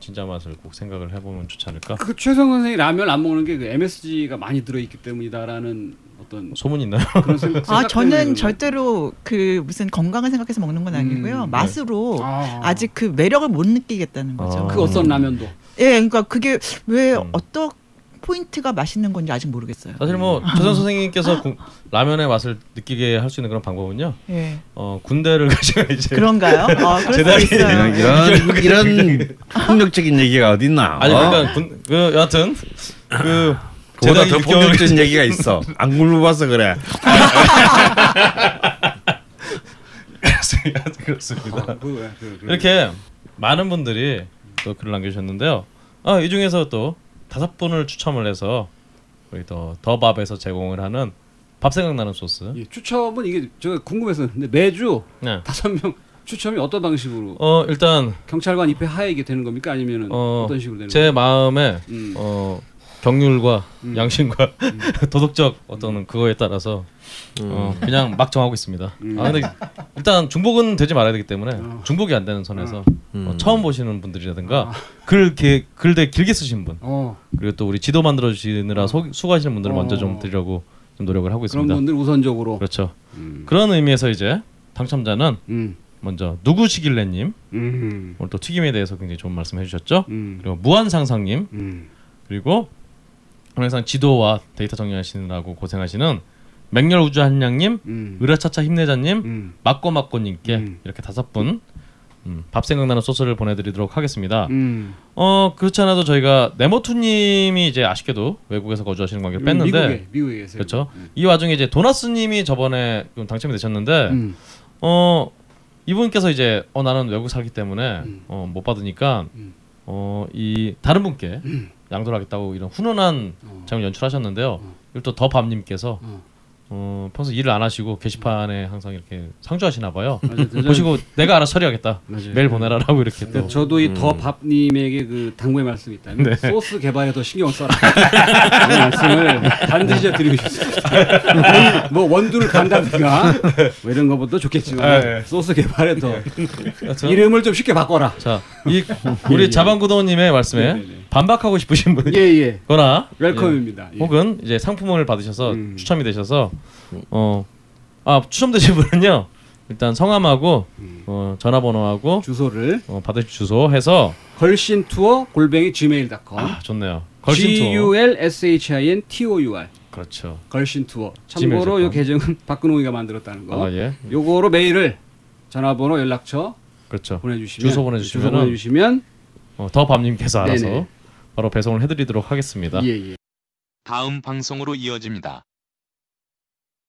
진짜 맛을 꼭 생각을 해보면 좋지 않을까. 그 최성 선생이 라면 안 먹는 게 그 MSG가 많이 들어있기 때문이다라는 어떤 소문 있나요? 그런 생각. 아 저는 절대로 그 무슨 건강을 생각해서 먹는 건 아니고요. 음, 맛으로 거예요. 아, 아. 직그 매력을 못 느끼겠다는 거죠. 아. 그 어떤 라면도 예, 그러니까 그게 왜 음. 어떤 포인트가 맛있는 건지 아직 모르겠어요. 사실 뭐 최선 선생님께서 구- 라면의 맛을 느끼게 할 수 있는 그런 방법은요. 예, 어 군대를 *laughs* 가시면 이제 그런가요? 어, 수 있어요. 이런 이런 폭력적인 얘기가 어딨나? 아니 어? 그러니까 군, 그 여하튼 그 제대하기 더 6개월 폭력적인 얘기가 있어. 안 굶어봐서 그래. *laughs* 그렇습니다. 아, 그, 왜, 그, 그, 이렇게 많은 분들이 또 글을 남겨주셨는데요. 아, 이 중에서 또 다섯 분을 추첨을 해서 우리 또 더밥에서 제공을 하는 밥 생각나는 소스. 예, 추첨은 이게 제가 궁금했었는데 매주 네. 다섯 명 추첨이 어떤 방식으로 어 일단 경찰관 입회 하에 이게 되는 겁니까 아니면은 어, 어, 떤 식으로 되는 제 마음에 음. 어 경륜과 음. 양심과 *laughs* 도덕적 어떤 그거에 따라서 어, 그냥 막 정하고 있습니다. 음. 아 근데 일단 중복은 되지 말아야 되기 때문에 어. 중복이 안 되는 선에서 음. 어, 처음 보시는 분들이라든가 아. 글, 게, 글 되게 길게 쓰신 분 어, 그리고 또 우리 지도 만들어 주시느라 소- 수고하시는 분들을 어. 먼저 좀 드리려고 좀 노력을 하고 그런 있습니다. 분들 우선적으로 그렇죠. 음. 그런 의미에서 이제 당첨자는 음. 먼저 누구시길래님 음. 오늘 또 튀김에 대해서 굉장히 좋은 말씀 해주셨죠. 음. 그리고 무한상상님 음. 그리고 항상 지도와 데이터 정리하시느라고 고생하시는 맹렬 우주 한양님, 음. 으라차차 힘내자님, 음. 막고 막고님께 음. 이렇게 다섯 분. 음, 밥 생각나는 소스를 보내드리도록 하겠습니다. 음. 어 그렇지 않아도 저희가 네모투님이 이제 아쉽게도 외국에서 거주하시는 관계를 뺐는데 미국에 미국에. 그렇죠. 음. 이 와중에 이제 도나스님이 저번에 좀 당첨이 되셨는데 음. 어 이분께서 이제 어 나는 외국 살기 때문에 음. 어못 받으니까 음. 어이 다른 분께 양도를 하겠다고 이런 훈훈한 어. 장면 연출하셨는데요. 어. 이걸 또 더 밤님께서 어. 어 평소 일을 안 하시고 게시판에 항상 이렇게 상주하시나 봐요. 맞아요. 보시고 내가 알아서 처리하겠다. 맞아요. 메일 보내라라고 이렇게 또 저도 이 더 밥님에게 그 당부의 말씀이 있다면 네. 소스 개발에 더 신경 을 써라. 이 말씀을 반드시 드리고 싶습니다. 뭐 원두를 간다든가 뭐 이런 것보다 좋겠지만 네. 소스 개발에 더 그렇죠? 이름을 좀 쉽게 바꿔라. 자, 이 우리 자방구도님의 말씀에 네, 네, 네. 반박하고 싶으신 분이 예예. 웰컴입니다. 예. 혹은 이제 상품을 받으셔서 음. 추첨이 되셔서 어 아 추첨 되신 분은요 일단 성함하고 음. 어, 전화번호하고 주소를 어, 받으실 주소 해서 걸신 투어 골뱅이 gmail.com 아 좋네요 걸신 G 투어 U L S H I N T O U R 그렇죠 걸신 투어. 참고로. 이 계정은 *laughs* 박근홍이가 만들었다는 거. 아 예 요거로 메일을 전화번호 연락처 그렇죠 보내주시면 주소 주소 보내주시면 어, 더 밤님께서 알아서 네네. 바로 배송을 해드리도록 하겠습니다 예 예. 다음 방송으로 이어집니다.